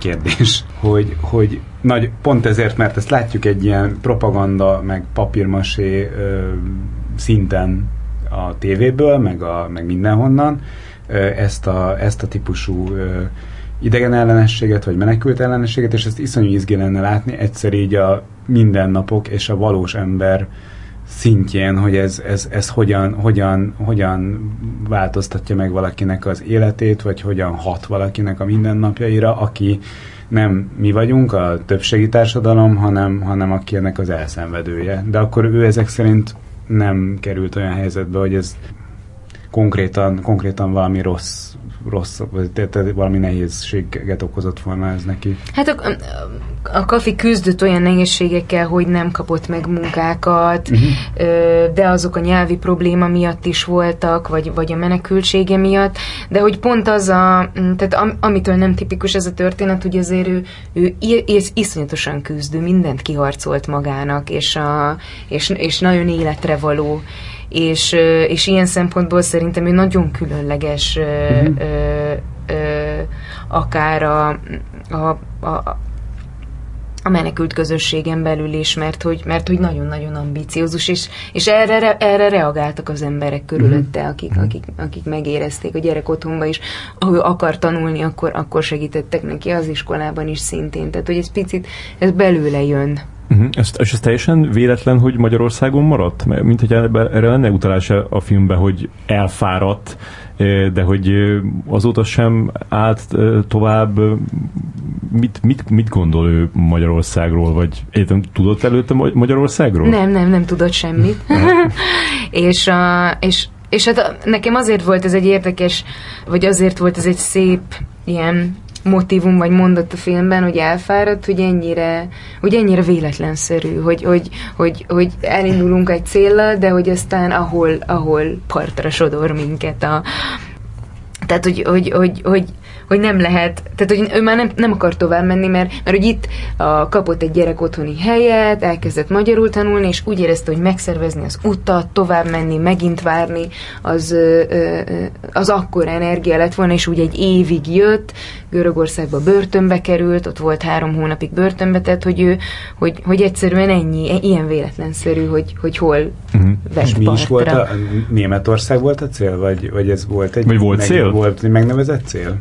[SPEAKER 2] kérdés, hogy, hogy nagy, pont ezért, mert ezt látjuk egy ilyen propaganda, meg papírmasé ö, szinten a tévéből, meg, a, meg mindenhonnan, ö, ezt, a, ezt a típusú ö, idegen ellenességet, vagy menekült ellenességet, és ezt iszonyú izgé lenne látni egyszer így a mindennapok és a valós ember szintjén, hogy ez, ez, ez hogyan, hogyan, hogyan változtatja meg valakinek az életét, vagy hogyan hat valakinek a mindennapjaira, aki nem mi vagyunk a többségi társadalom, hanem, hanem aki ennek az elszenvedője. De akkor ő ezek szerint nem került olyan helyzetbe, hogy ez konkrétan, konkrétan valami rossz rossz, vagy tehát valami nehézséget okozott volna ez neki.
[SPEAKER 3] Hát a, a Kafi küzdött olyan nehézségekkel, hogy nem kapott meg munkákat, uh-huh. de azok a nyelvi probléma miatt is voltak, vagy, vagy a menekültsége miatt, de hogy pont az a, tehát am, amitől nem tipikus ez a történet, hogy azért ő, ő iszonyatosan küzdő, mindent kiharcolt magának, és, a, és, és nagyon életre való és, és ilyen szempontból szerintem ő nagyon különleges uh-huh. ö, ö, akár a, a, a, a menekült közösségen belül is, mert hogy, mert hogy nagyon-nagyon ambiciózus, és, és erre, erre reagáltak az emberek körülötte, mhm. akik, akik, akik megérezték a gyerek otthonba is, ahol akar tanulni, akkor, akkor segítettek neki az iskolában is szintén. Tehát, hogy ez picit, ez belőle jön.
[SPEAKER 1] Uh-huh. És ez teljesen véletlen, hogy Magyarországon maradt? Mert, mint hogy erre lenne utalás a filmben, hogy elfáradt, de hogy azóta sem állt tovább. Mit, mit, mit gondol ő Magyarországról, vagy értem, tudott előtte Magyarországról?
[SPEAKER 3] Nem, nem, nem tudott semmit. és, a, és és hát nekem azért volt ez egy érdekes, vagy azért volt ez egy szép ilyen motivum vagy mondat a filmben, hogy elfáradt, hogy ennyire, hogy ennyire véletlenszerű, hogy, hogy, hogy, hogy elindulunk egy céllal, de hogy aztán ahol, ahol partra sodor minket a, tehát, hogy, hogy, hogy, hogy, hogy nem lehet, tehát hogy ő már nem, nem akar tovább menni, mert, mert hogy itt a, kapott egy gyerek otthoni helyet, elkezdett magyarul tanulni, és úgy érezte, hogy megszervezni az utat, tovább menni, megint várni, az, az akkor energia lett volna, és úgy egy évig jött, Görögországba börtönbe került, ott volt három hónapig börtönbe, tehát hogy ő, hogy, hogy egyszerűen ennyi, ilyen véletlenszerű, hogy, hogy hol uh-huh.
[SPEAKER 2] vett És mi partra. is volt a, Németország volt a cél, vagy, vagy ez volt egy
[SPEAKER 1] vagy volt meg, cél?
[SPEAKER 2] Volt egy megnevezett cél?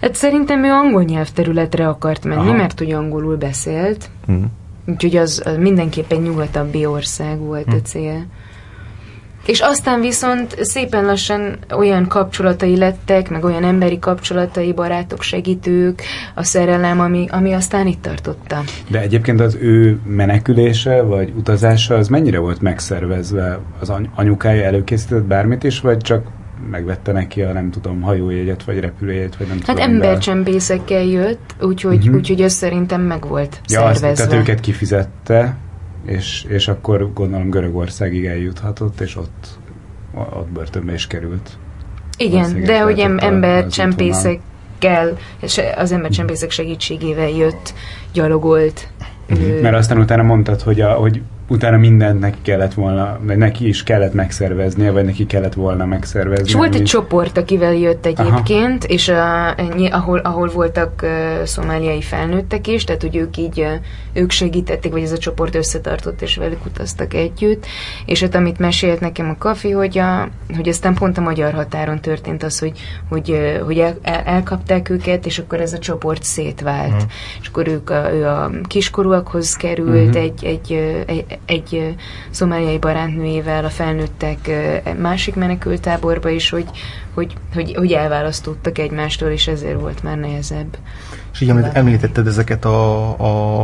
[SPEAKER 3] Hát szerintem ő angol nyelvterületre akart menni, Aha. mert hogy angolul beszélt. Uh-huh. Úgyhogy az, az mindenképpen nyugatabbi ország volt uh-huh. a cél. És aztán viszont szépen lassan olyan kapcsolatai lettek, meg olyan emberi kapcsolatai, barátok, segítők, a szerelem, ami, ami aztán itt tartotta.
[SPEAKER 2] De egyébként az ő menekülése, vagy utazása, az mennyire volt megszervezve? Az anyukája előkészített bármit is, vagy csak megvette neki a nem tudom, hajójegyet, vagy repülőjegyet, vagy nem
[SPEAKER 3] hát
[SPEAKER 2] tudom.
[SPEAKER 3] Hát embercsempészekkel jött, úgyhogy, uh-huh. úgyhogy ez szerintem meg volt
[SPEAKER 2] ja, szervezve. Azt, tehát őket kifizette, és, és akkor gondolom Görögországig eljuthatott, és ott, ott börtönbe is került.
[SPEAKER 3] Igen, de hogy em, embercsempészekkel, az embercsempészek segítségével jött, gyalogolt.
[SPEAKER 2] Uh-huh. Mert aztán utána mondtad, hogy, a, hogy utána mindent neki kellett volna, vagy neki is kellett megszerveznie, vagy neki kellett volna megszervezni. És
[SPEAKER 3] volt egy csoport, akivel jött egyébként, Aha. és a, ahol, ahol voltak uh, szomáliai felnőttek is, tehát hogy ők így, uh, ők segítették, vagy ez a csoport összetartott, és velük utaztak együtt, és hát amit mesélt nekem a kafi, hogy, a, hogy aztán pont a magyar határon történt az, hogy, hogy, uh, hogy el, el, elkapták őket, és akkor ez a csoport szétvált. Uh-huh. És akkor ők a, ő a kiskorúakhoz került, uh-huh. egy, egy, egy egy szomáliai barátnőjével a felnőttek másik menekültáborba is, hogy, hogy, hogy, hogy elválasztottak egymástól, és ezért volt már nehezebb.
[SPEAKER 4] És így említetted ezeket a,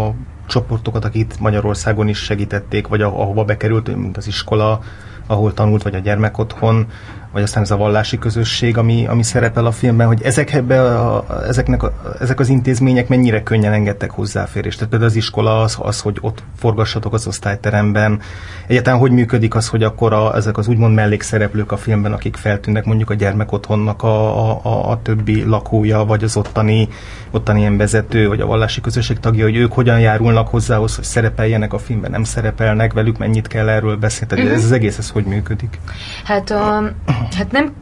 [SPEAKER 4] a csoportokat, akik Magyarországon is segítették, vagy ahova bekerült, mint az iskola, ahol tanult, vagy a gyermekotthon, vagy aztán ez a vallási közösség, ami, ami szerepel a filmben, hogy ezekbe a, ezeknek a, ezek az intézmények mennyire könnyen engedtek hozzáférést. Tehát például az iskola az, az, hogy ott forgassatok az osztályteremben. Egyáltalán hogy működik az, hogy akkor a, ezek az úgymond mellékszereplők a filmben, akik feltűnnek mondjuk a gyermekotthonnak a, a, a többi lakója, vagy az ottani, ottani ilyen vezető, vagy a vallási közösség tagja, hogy ők hogyan járulnak hozzához, hogy szerepeljenek a filmben, nem szerepelnek, velük mennyit kell erről beszélni. Tehát uh-huh. ez az egész, ez hogy működik?
[SPEAKER 3] Hát a, Hát nem,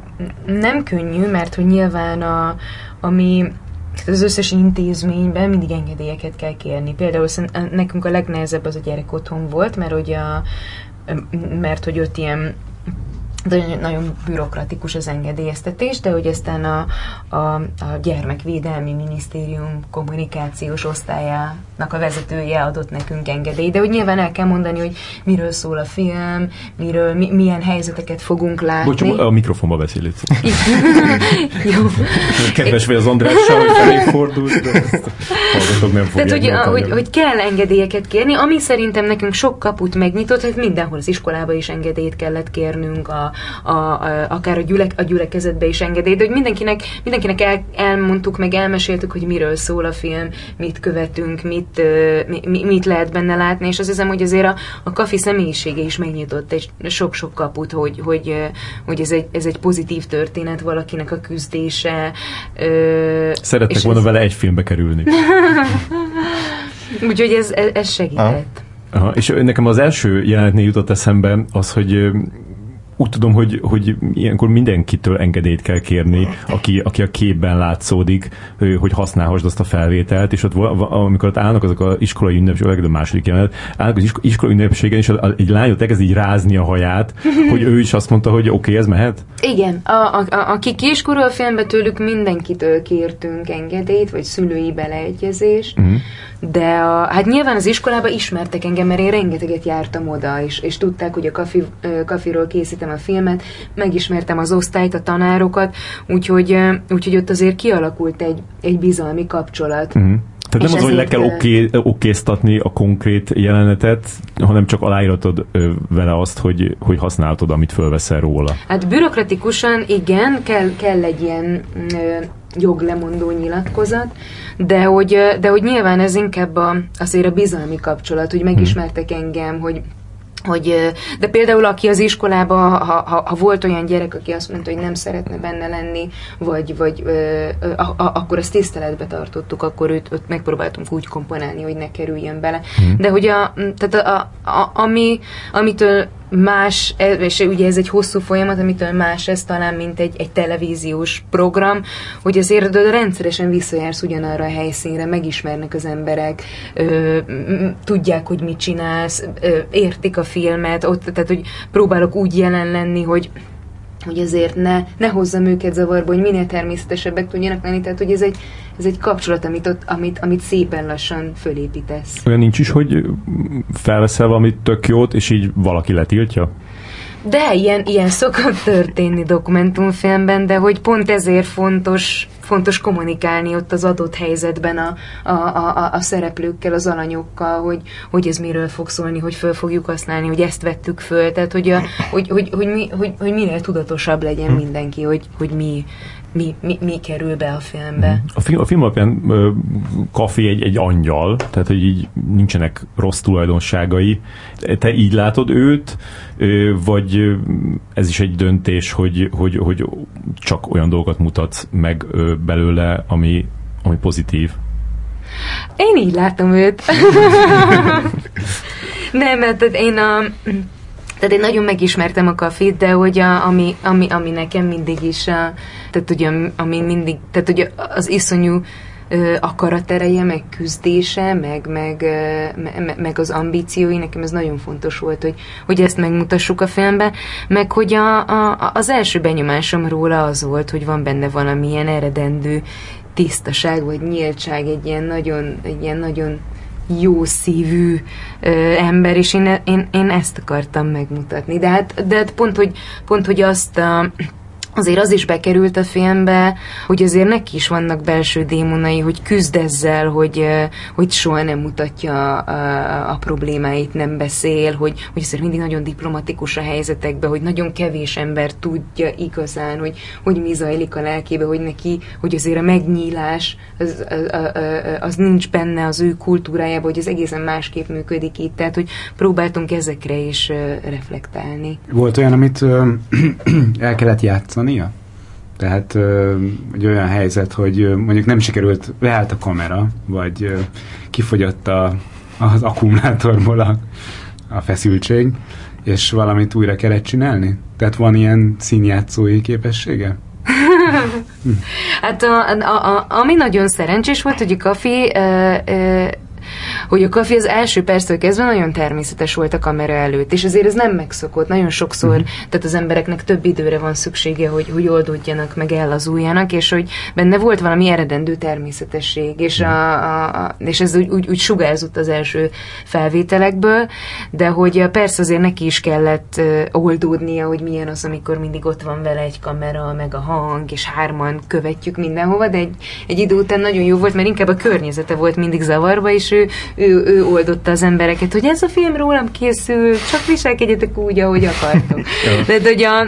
[SPEAKER 3] nem könnyű, mert hogy nyilván a, ami az összes intézményben mindig engedélyeket kell kérni. Például nekünk a legnehezebb az a gyerek otthon volt, mert hogy, a, mert hogy ott ilyen de nagyon bürokratikus az engedélyeztetés, de hogy aztán a, a, a Gyermekvédelmi Minisztérium kommunikációs osztályának a vezetője adott nekünk engedélyt, de hogy nyilván el kell mondani, hogy miről szól a film, miről, mi, milyen helyzeteket fogunk látni.
[SPEAKER 1] Bocs, a mikrofonba beszél Jó. Kedves vagy az Andrással, hogy felé de nem
[SPEAKER 3] Tehát, hogy, hogy, hogy kell engedélyeket kérni, ami szerintem nekünk sok kaput megnyitott, hát mindenhol az iskolába is engedélyt kellett kérnünk, a, a, a, akár a, gyülek, a gyülekezetbe is engedély, de hogy mindenkinek, mindenkinek el, elmondtuk, meg elmeséltük, hogy miről szól a film, mit követünk, mit, mi, mit lehet benne látni, és azt hiszem, hogy azért a, a kafi személyisége is megnyitott egy sok-sok kaput, hogy, hogy, hogy ez, egy, ez egy pozitív történet valakinek a küzdése.
[SPEAKER 1] Szerettek volna ez... vele egy filmbe kerülni.
[SPEAKER 3] Úgyhogy ez, ez segített.
[SPEAKER 1] Aha, és nekem az első jelenetnél jutott eszembe az, hogy úgy tudom, hogy, hogy ilyenkor mindenkitől engedélyt kell kérni, aki, aki a képben látszódik, hogy használhassd azt a felvételt, és ott amikor ott állnak azok az iskolai ünnepségek, a második jelenet, állnak az iskolai ünnepségen, és egy lányot elkezd így rázni a haját, hogy ő is azt mondta, hogy oké, okay, ez mehet?
[SPEAKER 3] Igen, a, a, a, aki kiskorú a filmben tőlük mindenkitől kértünk engedélyt, vagy szülői beleegyezést, uh-huh de a, hát nyilván az iskolában ismertek engem, mert én rengeteget jártam oda, és, és tudták, hogy a kafi, kafiról készítem a filmet, megismertem az osztályt, a tanárokat, úgyhogy, úgyhogy ott azért kialakult egy, egy bizalmi kapcsolat.
[SPEAKER 1] Mm. Tehát nem az, hogy le kell oké, okéztatni a konkrét jelenetet, hanem csak aláíratod vele azt, hogy, hogy használtad, amit fölveszel róla.
[SPEAKER 3] Hát bürokratikusan igen, kell, kell egy ilyen joglemondó nyilatkozat, de hogy, de hogy nyilván ez inkább a, azért a bizalmi kapcsolat, hogy megismertek engem, hogy hogy, de például aki az iskolába, ha, ha, ha volt olyan gyerek, aki azt mondta, hogy nem szeretne benne lenni, vagy, vagy ö, a, a, akkor azt tiszteletbe tartottuk, akkor őt, őt megpróbáltunk úgy komponálni, hogy ne kerüljön bele. Hmm. De hogy a, tehát a, a, ami, amitől más, és ugye ez egy hosszú folyamat, amitől más ez talán, mint egy, egy televíziós program, hogy azért rendszeresen visszajársz ugyanarra a helyszínre, megismernek az emberek, ö, tudják, hogy mit csinálsz, ö, értik a filmet, ott, tehát hogy próbálok úgy jelen lenni, hogy hogy azért ne, ne hozzam őket zavarba, hogy minél természetesebbek tudjanak lenni, tehát hogy ez egy, ez egy kapcsolat, amit, ott, amit, amit szépen lassan fölépítesz.
[SPEAKER 1] Olyan nincs is, hogy felveszel valamit tök jót, és így valaki letiltja?
[SPEAKER 3] De ilyen, ilyen szokott történni dokumentumfilmben, de hogy pont ezért fontos, fontos kommunikálni ott az adott helyzetben a, a, a, a szereplőkkel, az alanyokkal, hogy, hogy ez miről fog szólni, hogy föl fogjuk használni, hogy ezt vettük föl, tehát hogy, a, hogy, hogy, hogy, mi, hogy, hogy minél tudatosabb legyen hm. mindenki, hogy, hogy mi, mi, mi, mi kerül be a filmbe.
[SPEAKER 1] A film, a film alapján Kafi egy, egy angyal, tehát hogy így nincsenek rossz tulajdonságai. Te így látod őt, vagy ez is egy döntés, hogy, hogy, hogy csak olyan dolgokat mutat meg belőle, ami, ami pozitív?
[SPEAKER 3] Én így látom őt. Nem, mert én a tehát én nagyon megismertem a kafét, de hogy a, ami, ami, ami nekem mindig is, a, tehát ugye, ami mindig, tehát ugye az iszonyú akaratereje, meg küzdése, meg, meg, me, meg az ambíciói, nekem ez nagyon fontos volt, hogy, hogy ezt megmutassuk a filmben, meg hogy a, a, az első benyomásom róla az volt, hogy van benne valamilyen eredendő tisztaság, vagy nyíltság, egy ilyen nagyon, egy ilyen nagyon jó szívű ö, ember, és én, én, én ezt akartam megmutatni. De hát, de hát pont, hogy, pont, hogy azt a, azért az is bekerült a filmbe, hogy azért neki is vannak belső démonai, hogy küzd ezzel, hogy, hogy soha nem mutatja a, a problémáit, nem beszél, hogy, hogy azért mindig nagyon diplomatikus a helyzetekben, hogy nagyon kevés ember tudja igazán, hogy, hogy mi zajlik a lelkébe, hogy neki, hogy azért a megnyílás az, az, az nincs benne az ő kultúrájában, hogy az egészen másképp működik itt, tehát hogy próbáltunk ezekre is reflektálni.
[SPEAKER 2] Volt olyan, amit el kellett játszani, játszania? Tehát egy olyan helyzet, hogy mondjuk nem sikerült, leállt a kamera, vagy kifogyott a, az akkumulátorból a, a feszültség, és valamit újra kellett csinálni? Tehát van ilyen színjátszói képessége?
[SPEAKER 3] hát a, a, a, ami nagyon szerencsés volt, hogy a Kafi hogy a kafi az első perctől kezdve nagyon természetes volt a kamera előtt, és azért ez nem megszokott. Nagyon sokszor, uh-huh. tehát az embereknek több időre van szüksége, hogy, hogy oldódjanak, meg ellazuljanak, és hogy benne volt valami eredendő természetesség, és, a, a, a, és ez úgy, úgy, úgy sugárzott az első felvételekből, de hogy persze azért neki is kellett oldódnia, hogy milyen az, amikor mindig ott van vele egy kamera, meg a hang, és hárman követjük mindenhova, de egy, egy idő után nagyon jó volt, mert inkább a környezete volt mindig zavarba, és ő, ő, ő oldotta az embereket, hogy ez a film rólam készül, csak viselkedjetek úgy, ahogy akartok. De, de hogy a,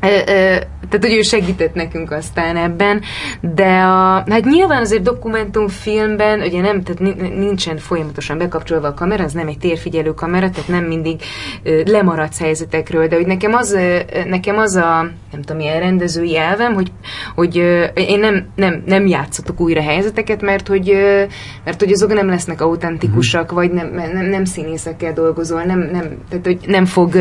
[SPEAKER 3] tehát, hogy ő segített nekünk aztán ebben, de a, hát nyilván azért dokumentumfilmben, ugye nem, tehát nincsen folyamatosan bekapcsolva a kamera, az nem egy térfigyelő kamera, tehát nem mindig lemaradsz helyzetekről, de hogy nekem az, nekem az a, nem tudom, milyen rendezői elvem, hogy, hogy én nem, nem, nem játszatok újra helyzeteket, mert hogy, mert hogy azok nem lesznek autentikusak, mm-hmm. vagy nem, nem, nem színészekkel dolgozol, nem, nem, tehát hogy nem fog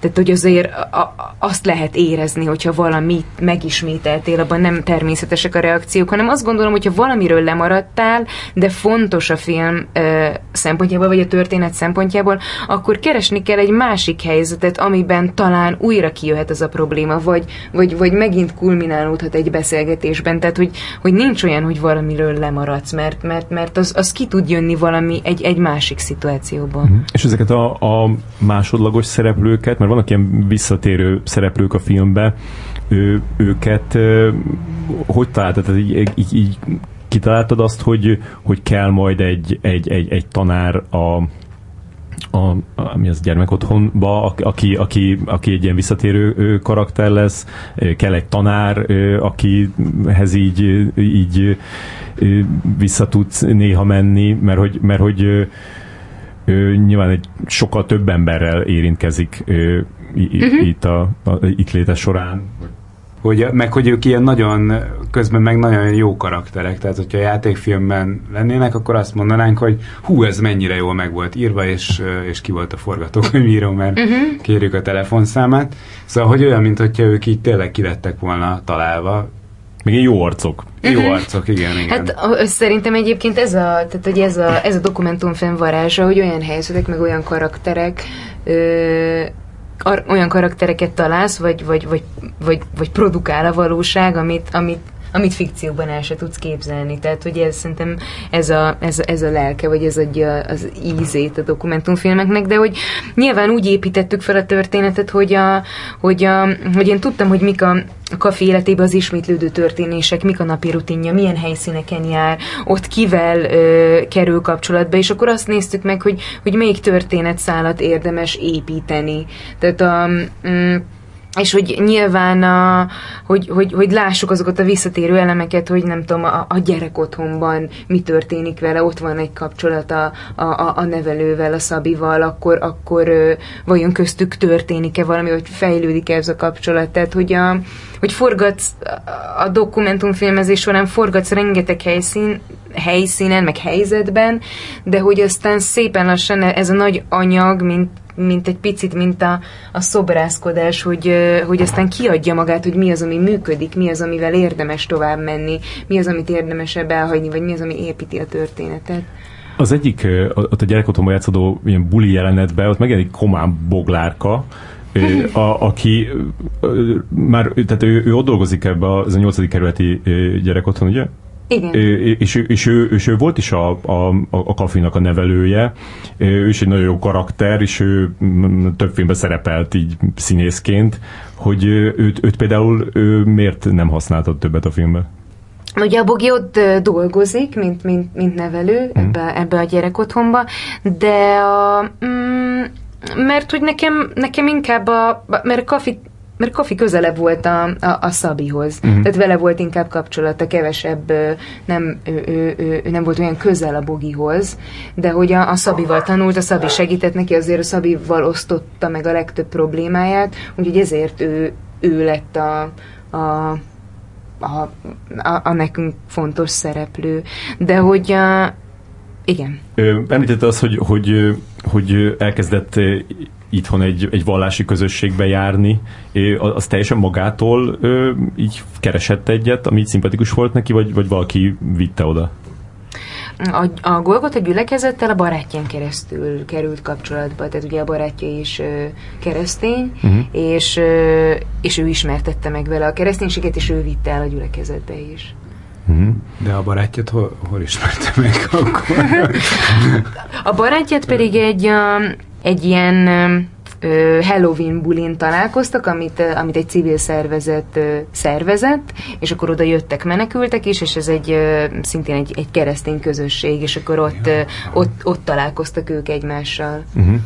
[SPEAKER 3] tehát, hogy azért a, azt lehet érezni, hogyha valamit megismételtél, abban nem természetesek a reakciók, hanem azt gondolom, hogyha valamiről lemaradtál, de fontos a film ö, szempontjából, vagy a történet szempontjából, akkor keresni kell egy másik helyzetet, amiben talán újra kijöhet ez a probléma, vagy, vagy, vagy megint kulminálódhat egy beszélgetésben. Tehát, hogy, hogy nincs olyan, hogy valamiről lemaradsz, mert, mert, mert az, az ki tud jönni valami egy, egy másik szituációban. Mm.
[SPEAKER 1] És ezeket a, a másodlagos szereplőket, mert vannak ilyen visszatérő szereplők a filmbe, ő, őket hogy találtad? Tehát így, így, így kitaláltad azt, hogy, hogy kell majd egy, egy, egy, egy tanár a, a, a, mi az gyermekotthonba, aki, aki, aki egy ilyen visszatérő karakter lesz, kell egy tanár, akihez így, így vissza tudsz néha menni, mert hogy, mert hogy nyilván egy sokkal több emberrel érintkezik uh-huh. itt a, a itt léte során.
[SPEAKER 2] Hogy, meg hogy ők ilyen nagyon, közben meg nagyon jó karakterek, tehát hogyha a játékfilmben lennének, akkor azt mondanánk, hogy hú, ez mennyire jól meg volt írva, és, és ki volt a forgatókönyvíró, mert uh-huh. kérjük a telefonszámát. Szóval, hogy olyan, mint hogyha ők így tényleg kilettek volna találva,
[SPEAKER 1] még jó arcok.
[SPEAKER 2] Jó uh-huh. arcok, igen, igen.
[SPEAKER 3] Hát szerintem egyébként ez a, tehát, hogy ez a, ez a dokumentumfilm varázsa, hogy olyan helyzetek, meg olyan karakterek ö, ar, olyan karaktereket találsz, vagy, vagy, vagy, vagy, vagy produkál a valóság, amit, amit, amit fikcióban el se tudsz képzelni. Tehát, hogy ez szerintem ez a, ez, ez a lelke, vagy ez adja az ízét a dokumentumfilmeknek, de hogy nyilván úgy építettük fel a történetet, hogy, a, hogy, a, hogy én tudtam, hogy mik a, a kafi életében az ismétlődő történések, mik a napi rutinja, milyen helyszíneken jár, ott kivel ö, kerül kapcsolatba, és akkor azt néztük meg, hogy, hogy melyik történetszálat érdemes építeni. Tehát a... Mm, és hogy nyilván, a, hogy, hogy, hogy lássuk azokat a visszatérő elemeket, hogy nem tudom, a, a gyerek otthonban mi történik vele, ott van egy kapcsolat a, a, a nevelővel, a Szabival, akkor, akkor ö, vajon köztük történik-e valami, hogy fejlődik-e ez a kapcsolat, tehát hogy, a, hogy forgatsz a dokumentumfilmezés során forgatsz rengeteg helyszín, helyszínen, meg helyzetben, de hogy aztán szépen lassan ez a nagy anyag, mint mint egy picit, mint a, a szobrászkodás, hogy, hogy aztán kiadja magát, hogy mi az, ami működik, mi az, amivel érdemes tovább menni, mi az, amit érdemes elhagyni, vagy mi az, ami építi a történetet.
[SPEAKER 1] Az egyik, ott a gyerekotthonban játszódó ilyen buli jelenetben, ott megjelenik Komán Boglárka, a, aki már, tehát ő, ő ott dolgozik ebbe az a nyolcadik kerületi gyerekotthon, ugye?
[SPEAKER 3] Igen.
[SPEAKER 1] És, és, ő, és ő volt is a, a, a kafinak a nevelője, ő is egy nagyon jó karakter, és ő több filmben szerepelt így színészként, hogy őt, őt például ő miért nem használtad többet a filmben?
[SPEAKER 3] Ugye a Bogi ott dolgozik, mint, mint, mint nevelő hmm. ebbe, ebbe a gyerekotthonba, de a, mm, mert hogy nekem, nekem inkább a, mert a kafi mert Kofi közelebb volt a, a, a Szabihoz. Uh-huh. Tehát vele volt inkább kapcsolata, kevesebb, nem, ő, ő, ő, ő nem volt olyan közel a Bogihoz, de hogy a, a Szabival tanult, a Szabi segített neki, azért a Szabival osztotta meg a legtöbb problémáját, úgyhogy ezért ő, ő lett a, a a, a, a nekünk fontos szereplő. De hogy a, igen.
[SPEAKER 1] Említette az, hogy, hogy, hogy elkezdett itthon egy, egy vallási közösségbe járni, az teljesen magától így keresett egyet, ami szimpatikus volt neki, vagy, vagy valaki vitte oda?
[SPEAKER 3] A, a Golgot a gyülekezettel a barátján keresztül került kapcsolatba, tehát ugye a barátja is ö, keresztény, uh-huh. és, ö, és ő ismertette meg vele a kereszténységet, és ő vitte el a gyülekezetbe is.
[SPEAKER 2] Uh-huh. De a barátját hol, hol ismerte meg akkor?
[SPEAKER 3] a barátját pedig egy, egy ilyen Halloween bulin találkoztak, amit, amit egy civil szervezet szervezett, és akkor oda jöttek menekültek is, és ez egy szintén egy, egy keresztény közösség, és akkor ott, ott, ott találkoztak ők egymással. Uh-huh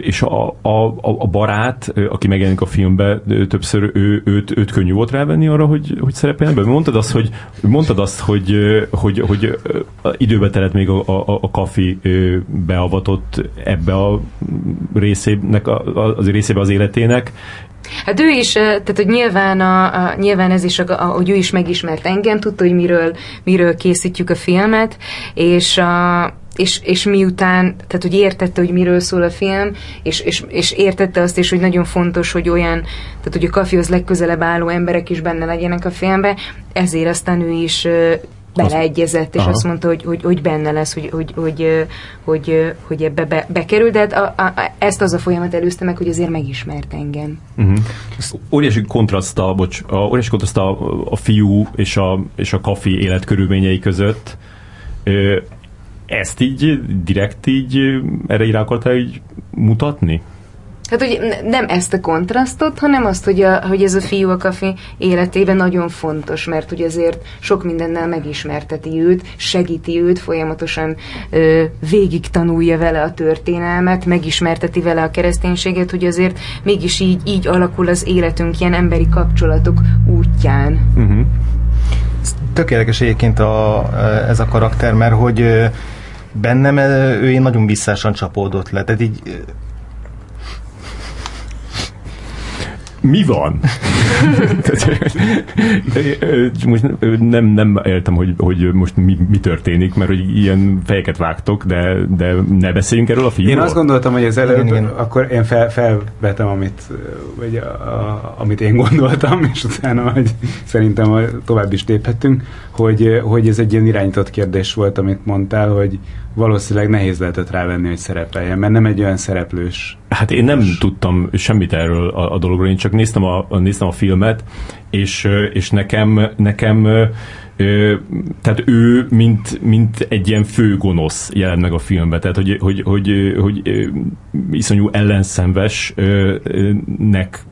[SPEAKER 1] és a, a, a barát, aki megjelenik a filmben, többször ő, őt, őt könnyű volt rávenni arra, hogy, hogy szerepeljen be. Mondtad azt, hogy, mondtad azt, hogy, hogy, hogy időbe telett még a, a, a kafi beavatott ebbe a részének, az részébe az életének,
[SPEAKER 3] Hát ő is, tehát hogy nyilván, a, a, nyilván ez is, a, a, hogy ő is megismert engem, tudta, hogy miről, miről készítjük a filmet, és a, és, és miután, tehát hogy értette, hogy miről szól a film, és, és, és értette azt is, hogy nagyon fontos, hogy olyan, tehát hogy a kafihoz legközelebb álló emberek is benne legyenek a filmbe, ezért aztán ő is beleegyezett, és Aha. azt mondta, hogy, hogy, hogy benne lesz, hogy, hogy, hogy, hogy, hogy ebbe be, bekerül, de hát a, a, ezt az a folyamat előzte meg, hogy azért megismert engem. Uh-huh.
[SPEAKER 1] Óriási kontraszt a, bocs, a, óriási a, a fiú és a, és a kafi életkörülményei között. Ö, ezt így direkt így erre rá akartál így mutatni?
[SPEAKER 3] Hát, hogy nem ezt a kontrasztot, hanem azt, hogy, a, hogy ez a fiú a kafi életében nagyon fontos, mert hogy azért sok mindennel megismerteti őt, segíti őt, folyamatosan ö, végig tanulja vele a történelmet, megismerteti vele a kereszténységet, hogy azért mégis így, így alakul az életünk ilyen emberi kapcsolatok útján. Uh-huh.
[SPEAKER 4] Tökéletes egyébként a, ez a karakter, mert hogy bennem ő nagyon visszásan csapódott le. Tehát így
[SPEAKER 1] mi van? most nem, nem értem, hogy, hogy most mi, mi történik, mert hogy ilyen fejeket vágtok, de, de ne beszéljünk erről a filmről.
[SPEAKER 2] Én azt gondoltam, hogy az előbb, igen, igen. akkor én fel, felvetem, amit, vagy a, a, amit én gondoltam, és utána hogy szerintem tovább is léphetünk, hogy, hogy ez egy ilyen irányított kérdés volt, amit mondtál, hogy valószínűleg nehéz lehetett rávenni, hogy szerepeljen, mert nem egy olyan szereplős.
[SPEAKER 1] Hát én nem tudtam semmit erről a, a dologról, én csak néztem a, néztem a filmet, és, és nekem, nekem tehát ő, mint, mint egy ilyen főgonosz jelent meg a filmben, tehát hogy, hogy, hogy, hogy, hogy iszonyú ellenszenvesnek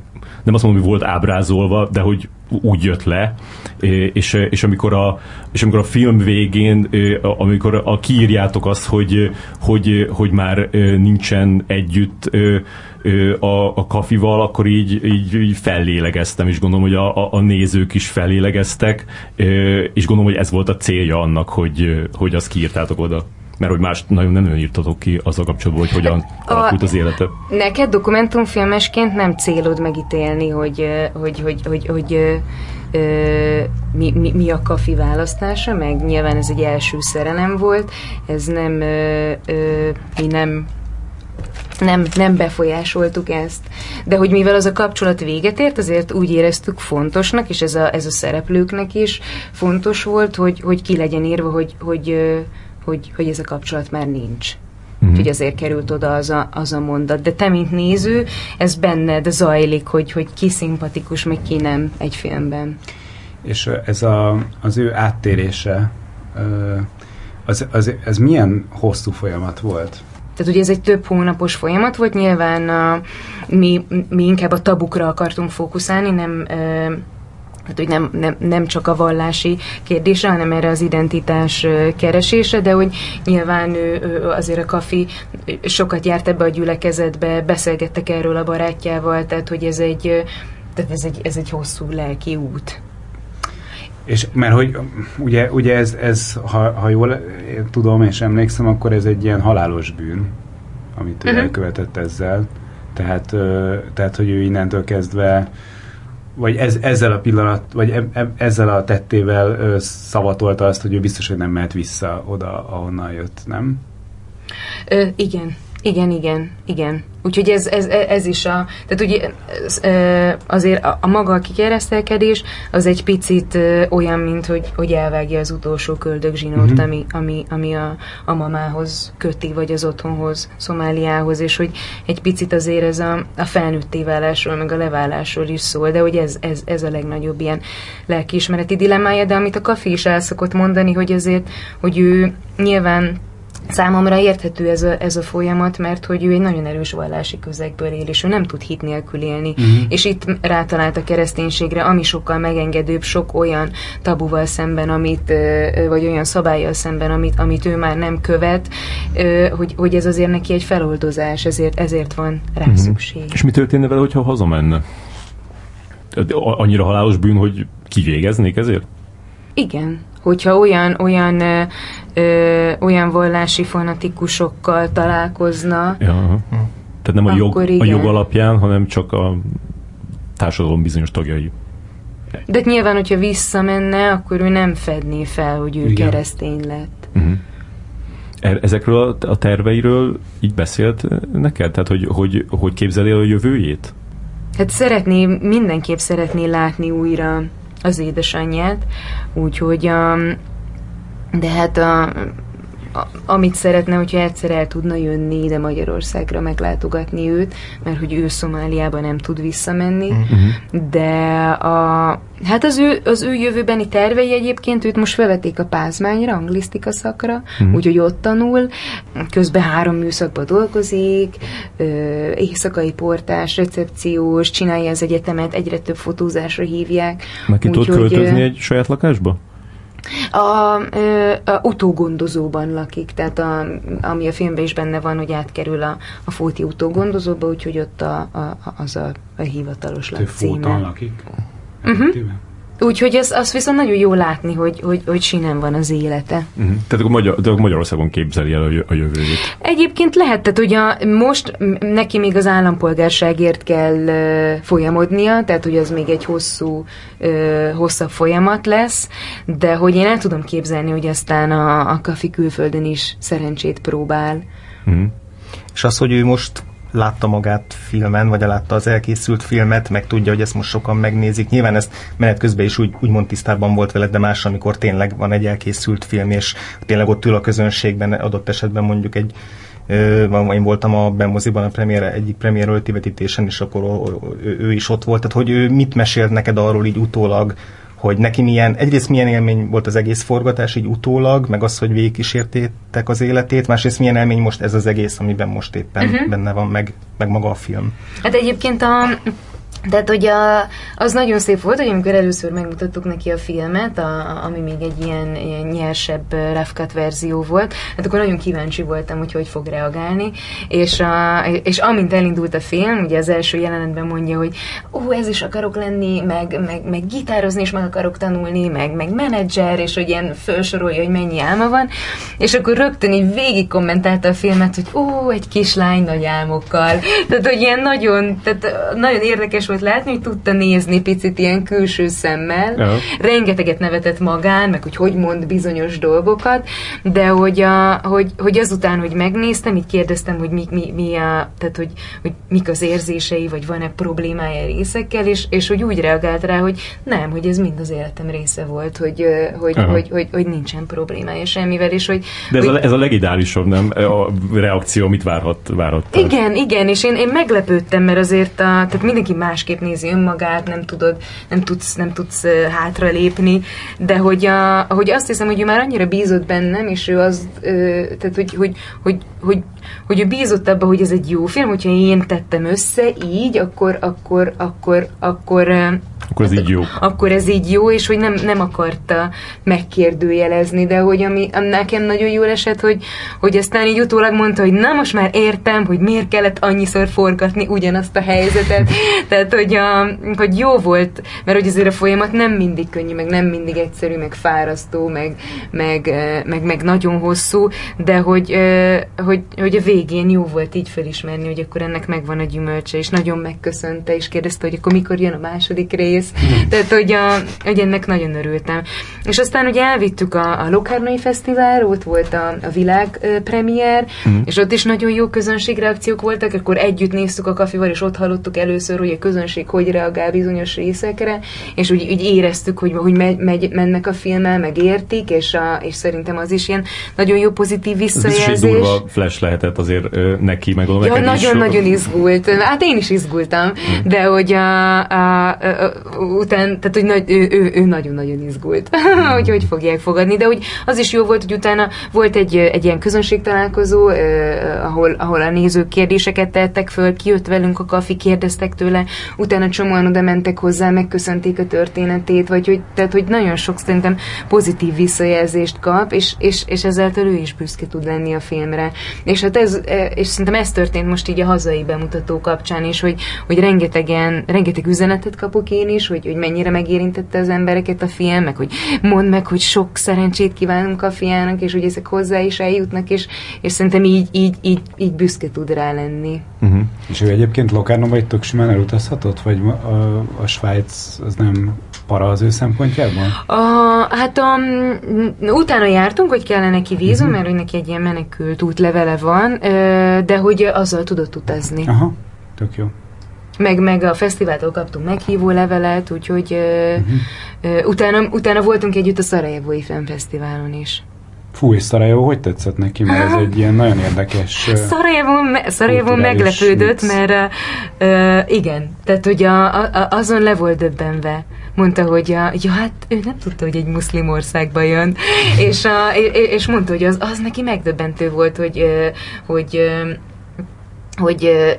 [SPEAKER 1] nem azt mondom, hogy volt ábrázolva, de hogy úgy jött le, és, és, amikor, a, és amikor a film végén, amikor a, kiírjátok azt, hogy, hogy, hogy már nincsen együtt a, a kafival, akkor így, így, így fellélegeztem, és gondolom, hogy a, a, nézők is fellélegeztek, és gondolom, hogy ez volt a célja annak, hogy, hogy azt kiírtátok oda mert hogy más nagyon nem nagyon írtatok ki azzal kapcsolatban, hogy hogyan a, alakult az élete.
[SPEAKER 3] Neked dokumentumfilmesként nem célod megítélni, hogy, hogy, hogy, hogy, hogy ö, mi, mi, mi a kafi választása, meg nyilván ez egy első szerelem volt, ez nem, ö, ö, mi nem nem, nem befolyásoltuk ezt. De hogy mivel az a kapcsolat véget ért, azért úgy éreztük fontosnak, és ez a, ez a szereplőknek is fontos volt, hogy, hogy ki legyen írva, hogy, hogy, hogy, hogy ez a kapcsolat már nincs. Uh-huh. Úgyhogy azért került oda az a, az a mondat. De te, mint néző, ez benned zajlik, hogy, hogy ki szimpatikus, meg ki nem egy filmben.
[SPEAKER 2] És ez a, az ő áttérése, az, az, az milyen hosszú folyamat volt?
[SPEAKER 3] Tehát ugye ez egy több hónapos folyamat volt, nyilván a, mi, mi inkább a tabukra akartunk fókuszálni, nem hát hogy nem, nem, nem csak a vallási kérdésre, hanem erre az identitás keresése, de hogy nyilván ő, ő azért a Kafi sokat járt ebbe a gyülekezetbe, beszélgettek erről a barátjával, tehát hogy ez egy, tehát ez egy, ez egy hosszú lelki út.
[SPEAKER 2] És mert hogy ugye, ugye ez, ez ha, ha jól tudom és emlékszem, akkor ez egy ilyen halálos bűn, amit uh-huh. ő elkövetett ezzel. Tehát, tehát, hogy ő innentől kezdve vagy ez, ezzel a pillanat, vagy e, e, ezzel a tettével ö, szavatolta azt, hogy ő biztos, hogy nem mehet vissza oda, ahonnan jött, nem?
[SPEAKER 3] Ö, igen, igen, igen, igen. Úgyhogy ez, ez, ez is a, tehát ugye ez, azért a, a maga a kikeresztelkedés az egy picit olyan, mint hogy, hogy elvágja az utolsó köldögzsinórt, uh-huh. ami, ami, ami a, a mamához köti, vagy az otthonhoz, Szomáliához, és hogy egy picit azért ez a, a felnőtté válásról, meg a leválásról is szól, de hogy ez, ez, ez a legnagyobb ilyen lelkiismereti dilemmája, de amit a Kafi is el szokott mondani, hogy azért, hogy ő nyilván Számomra érthető ez a, ez a folyamat, mert hogy ő egy nagyon erős vallási közegből él, és ő nem tud hit nélkül élni. Uh-huh. És itt rátalált a kereszténységre, ami sokkal megengedőbb, sok olyan tabuval szemben, amit, vagy olyan szabályjal szemben, amit, amit ő már nem követ, hogy, hogy ez azért neki egy feloldozás, ezért, ezért van rá uh-huh. szükség.
[SPEAKER 1] És mi történne vele, hogyha hazamenne? Annyira halálos bűn, hogy kivégeznék ezért?
[SPEAKER 3] Igen, hogyha olyan, olyan, ö, ö, olyan vallási fanatikusokkal találkozna,
[SPEAKER 1] ja. Tehát nem a jog, a jog alapján, hanem csak a társadalom bizonyos tagjai.
[SPEAKER 3] De nyilván, hogyha visszamenne, akkor ő nem fedné fel, hogy ő igen. keresztény lett.
[SPEAKER 1] Uh-huh. Ezekről a terveiről így beszélt neked? Tehát, hogy, hogy, hogy képzeli a jövőjét?
[SPEAKER 3] Hát szeretné, mindenképp szeretné látni újra az édesanyját, úgyhogy a, de hát a, amit szeretne, hogyha egyszer el tudna jönni ide Magyarországra meglátogatni őt, mert hogy ő Szomáliában nem tud visszamenni, uh-huh. de a, hát az ő, az ő jövőbeni tervei egyébként őt most felvették a pázmányra, anglisztika szakra, uh-huh. úgyhogy ott tanul, közben három műszakban dolgozik, ö, éjszakai portás, recepciós, csinálja az egyetemet, egyre több fotózásra hívják.
[SPEAKER 1] Meg ki tud költözni egy saját lakásba?
[SPEAKER 3] A, a, a utógondozóban lakik, tehát a, ami a filmben is benne van, hogy átkerül a, a Fóti utógondozóba, úgyhogy ott a, a, az a, a hivatalos lakcíme.
[SPEAKER 2] lakik?
[SPEAKER 3] Uh-huh. Úgyhogy az, az viszont nagyon jó látni, hogy, hogy, hogy sinem van az élete.
[SPEAKER 1] Uh-huh. Tehát akkor, Magyar, de Magyarországon képzeli el a jövőjét.
[SPEAKER 3] Egyébként lehet, tehát ugye most neki még az állampolgárságért kell uh, folyamodnia, tehát hogy az még egy hosszú, uh, hosszabb folyamat lesz, de hogy én el tudom képzelni, hogy aztán a, a kafi külföldön is szerencsét próbál.
[SPEAKER 4] Uh-huh. És az, hogy ő most látta magát filmen, vagy látta az elkészült filmet, meg tudja, hogy ezt most sokan megnézik. Nyilván ezt menet közben is úgy, úgymond tisztában volt veled, de más, amikor tényleg van egy elkészült film, és tényleg ott ül a közönségben, adott esetben mondjuk egy én voltam a Bemoziban a premier, egyik premier öltivetítésen, és akkor ő, ő is ott volt. Tehát, hogy ő mit mesélt neked arról így utólag, hogy neki milyen, egyrészt milyen élmény volt az egész forgatás így utólag, meg az, hogy végigkísértétek az életét, másrészt milyen élmény most ez az egész, amiben most éppen uh-huh. benne van, meg, meg maga a film.
[SPEAKER 3] Hát egyébként a, tehát, hogy a, az nagyon szép volt, hogy amikor először megmutattuk neki a filmet, a, ami még egy ilyen, ilyen nyersebb refkat verzió volt, hát akkor nagyon kíváncsi voltam, hogy hogy fog reagálni, és, a, és amint elindult a film, ugye az első jelenetben mondja, hogy ó, ez is akarok lenni, meg, meg, meg gitározni is meg akarok tanulni, meg, meg menedzser, és hogy ilyen felsorolja, hogy mennyi álma van, és akkor rögtön így végig kommentálta a filmet, hogy ó, egy kislány nagy álmokkal. Tehát, hogy ilyen nagyon, tehát nagyon érdekes volt látni, hogy tudta nézni picit ilyen külső szemmel. Ja. Rengeteget nevetett magán, meg hogy hogy mond bizonyos dolgokat, de hogy, a, hogy, hogy azután, hogy megnéztem, így kérdeztem, hogy mi, mi, mi a, tehát hogy, hogy mik az érzései, vagy van-e problémája részekkel, és, és hogy úgy reagált rá, hogy nem, hogy ez mind az életem része volt, hogy, hogy, hogy, hogy, hogy, hogy nincsen problémája semmivel, és hogy...
[SPEAKER 1] De ez,
[SPEAKER 3] hogy,
[SPEAKER 1] a, ez a legideálisabb, nem? A reakció, amit várhat, várhat.
[SPEAKER 3] Igen, igen, és én, én meglepődtem, mert azért a, tehát mindenki más másképp nézi önmagát, nem tudod, nem tudsz, nem tudsz hátra lépni, de hogy, a, hogy azt hiszem, hogy ő már annyira bízott bennem, és ő az, tehát hogy, hogy, hogy, hogy, hogy ő bízott abba, hogy ez egy jó film, hogyha én tettem össze így, akkor, akkor, akkor, akkor,
[SPEAKER 1] akkor ez így jó.
[SPEAKER 3] Akkor ez így jó, és hogy nem, nem akarta megkérdőjelezni, de hogy ami nekem nagyon jól esett, hogy, hogy aztán így utólag mondta, hogy na most már értem, hogy miért kellett annyiszor forgatni ugyanazt a helyzetet. Tehát, hogy, a, hogy jó volt, mert hogy azért a folyamat nem mindig könnyű, meg nem mindig egyszerű, meg fárasztó, meg, meg, meg, meg nagyon hosszú, de hogy, hogy, hogy a végén jó volt így felismerni, hogy akkor ennek megvan a gyümölcse, és nagyon megköszönte, és kérdezte, hogy akkor mikor jön a második rész. Mm. Tehát, hogy, a, hogy ennek nagyon örültem. És aztán ugye elvittük a, a Locarnoi Fesztivál, ott volt a, a világ premier, mm. és ott is nagyon jó közönségreakciók voltak, akkor együtt néztük a kafival, és ott hallottuk először, hogy a közönség hogy reagál bizonyos részekre, és úgy, úgy éreztük, hogy, hogy megy, megy, mennek a filmmel, meg értik, és, a, és szerintem az is ilyen nagyon jó pozitív visszajelzés. Ez is egy durva
[SPEAKER 1] flash lehetett azért ö, neki, meg
[SPEAKER 3] ja, nagyon-nagyon izgult. Hát én is izgultam, hmm. de hogy a, a, a, a, után, tehát hogy nagy, ő, ő, ő nagyon-nagyon izgult, hmm. hogy hogy fogják fogadni, de hogy az is jó volt, hogy utána volt egy, egy ilyen közönségtalálkozó, eh, ahol, ahol a nézők kérdéseket tettek föl, kijött velünk a kafi, kérdeztek tőle, utána csomóan oda mentek hozzá, megköszönték a történetét, vagy hogy, tehát, hogy nagyon sok szerintem pozitív visszajelzést kap, és, és, és ezáltal ő is büszke tud lenni a filmre. És hát ez, és szerintem ez történt most így a hazai bemutató kapcsán is, hogy, hogy rengetegen, rengeteg üzenetet kapok én is, hogy, hogy mennyire megérintette az embereket a film, meg hogy mondd meg, hogy sok szerencsét kívánunk a fiának, és hogy ezek hozzá is eljutnak, és, és szerintem így, így, így, így büszke tud rá lenni.
[SPEAKER 2] Uh-huh. És ő egyébként Lokárnóba egy tök simán elutazhatott, vagy a, a Svájc az nem para az ő szempontjából?
[SPEAKER 3] A, hát a, utána jártunk, hogy kellene neki vízum, uh-huh. mert hogy neki egy ilyen menekült útlevele van, de hogy azzal tudott utazni.
[SPEAKER 2] Aha, tök jó.
[SPEAKER 3] Meg, meg a fesztiváltól kaptunk meghívó levelet, úgyhogy uh-huh. utána, utána voltunk együtt a Szarajevói Filmfesztiválon is.
[SPEAKER 2] Fú, és Szarajevó hogy tetszett neki? Mert ez egy ilyen nagyon érdekes...
[SPEAKER 3] Szarajevó, me, meglepődött, mix. mert uh, igen, tehát hogy a, a, azon le volt döbbenve mondta, hogy a, ja, hát ő nem tudta, hogy egy muszlim országba jön, és, a, és mondta, hogy az, az neki megdöbbentő volt, hogy, hogy hogy e,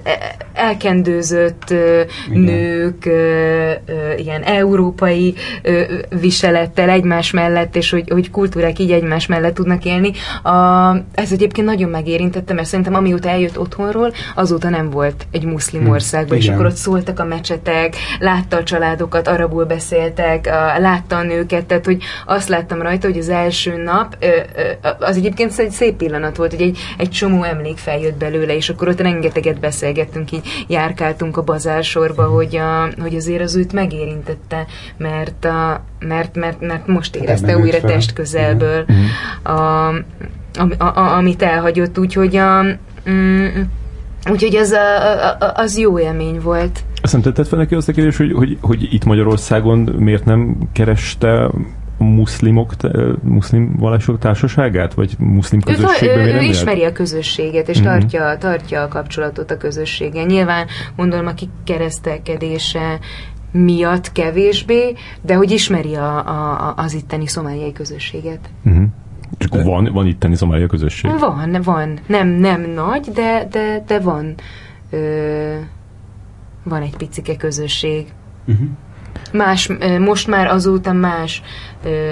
[SPEAKER 3] elkendőzött Igen. nők ilyen európai viselettel egymás mellett, és hogy, hogy kultúrák így egymás mellett tudnak élni. A, ez egyébként nagyon megérintette, mert szerintem amióta eljött otthonról, azóta nem volt egy muszlim hm. országban, Igen. és akkor ott szóltak a mecsetek, látta a családokat, arabul beszéltek, látta a nőket, tehát hogy azt láttam rajta, hogy az első nap, az egyébként egy szép pillanat volt, hogy egy, egy csomó emlék feljött belőle, és akkor ott rengeteg rengeteget beszélgettünk, így járkáltunk a bazársorba, hogy, a, hogy azért az őt megérintette, mert, a, mert, mert, mert most érezte újra fel. test közelből, a, a, a, a, amit elhagyott, úgyhogy a, mm, Úgyhogy az, a, a, az jó élmény volt.
[SPEAKER 1] Azt nem tetted fel neki azt a kérdés, hogy, hogy, hogy itt Magyarországon miért nem kereste muszlimok, muszlim vallások társaságát, vagy muszlim közösségben?
[SPEAKER 3] Ő, ő, ő ismeri a közösséget, és mm-hmm. tartja, tartja a kapcsolatot a közösséggel. Nyilván gondolom a kikeresztelkedése miatt kevésbé, de hogy ismeri a, a, az itteni szomáliai közösséget.
[SPEAKER 1] Mm-hmm. És akkor van, van itteni szomáliai közösség?
[SPEAKER 3] Van, van. Nem, nem nagy, de, de, de van. Ö, van egy picike közösség. Uh-huh. Más, most már azóta más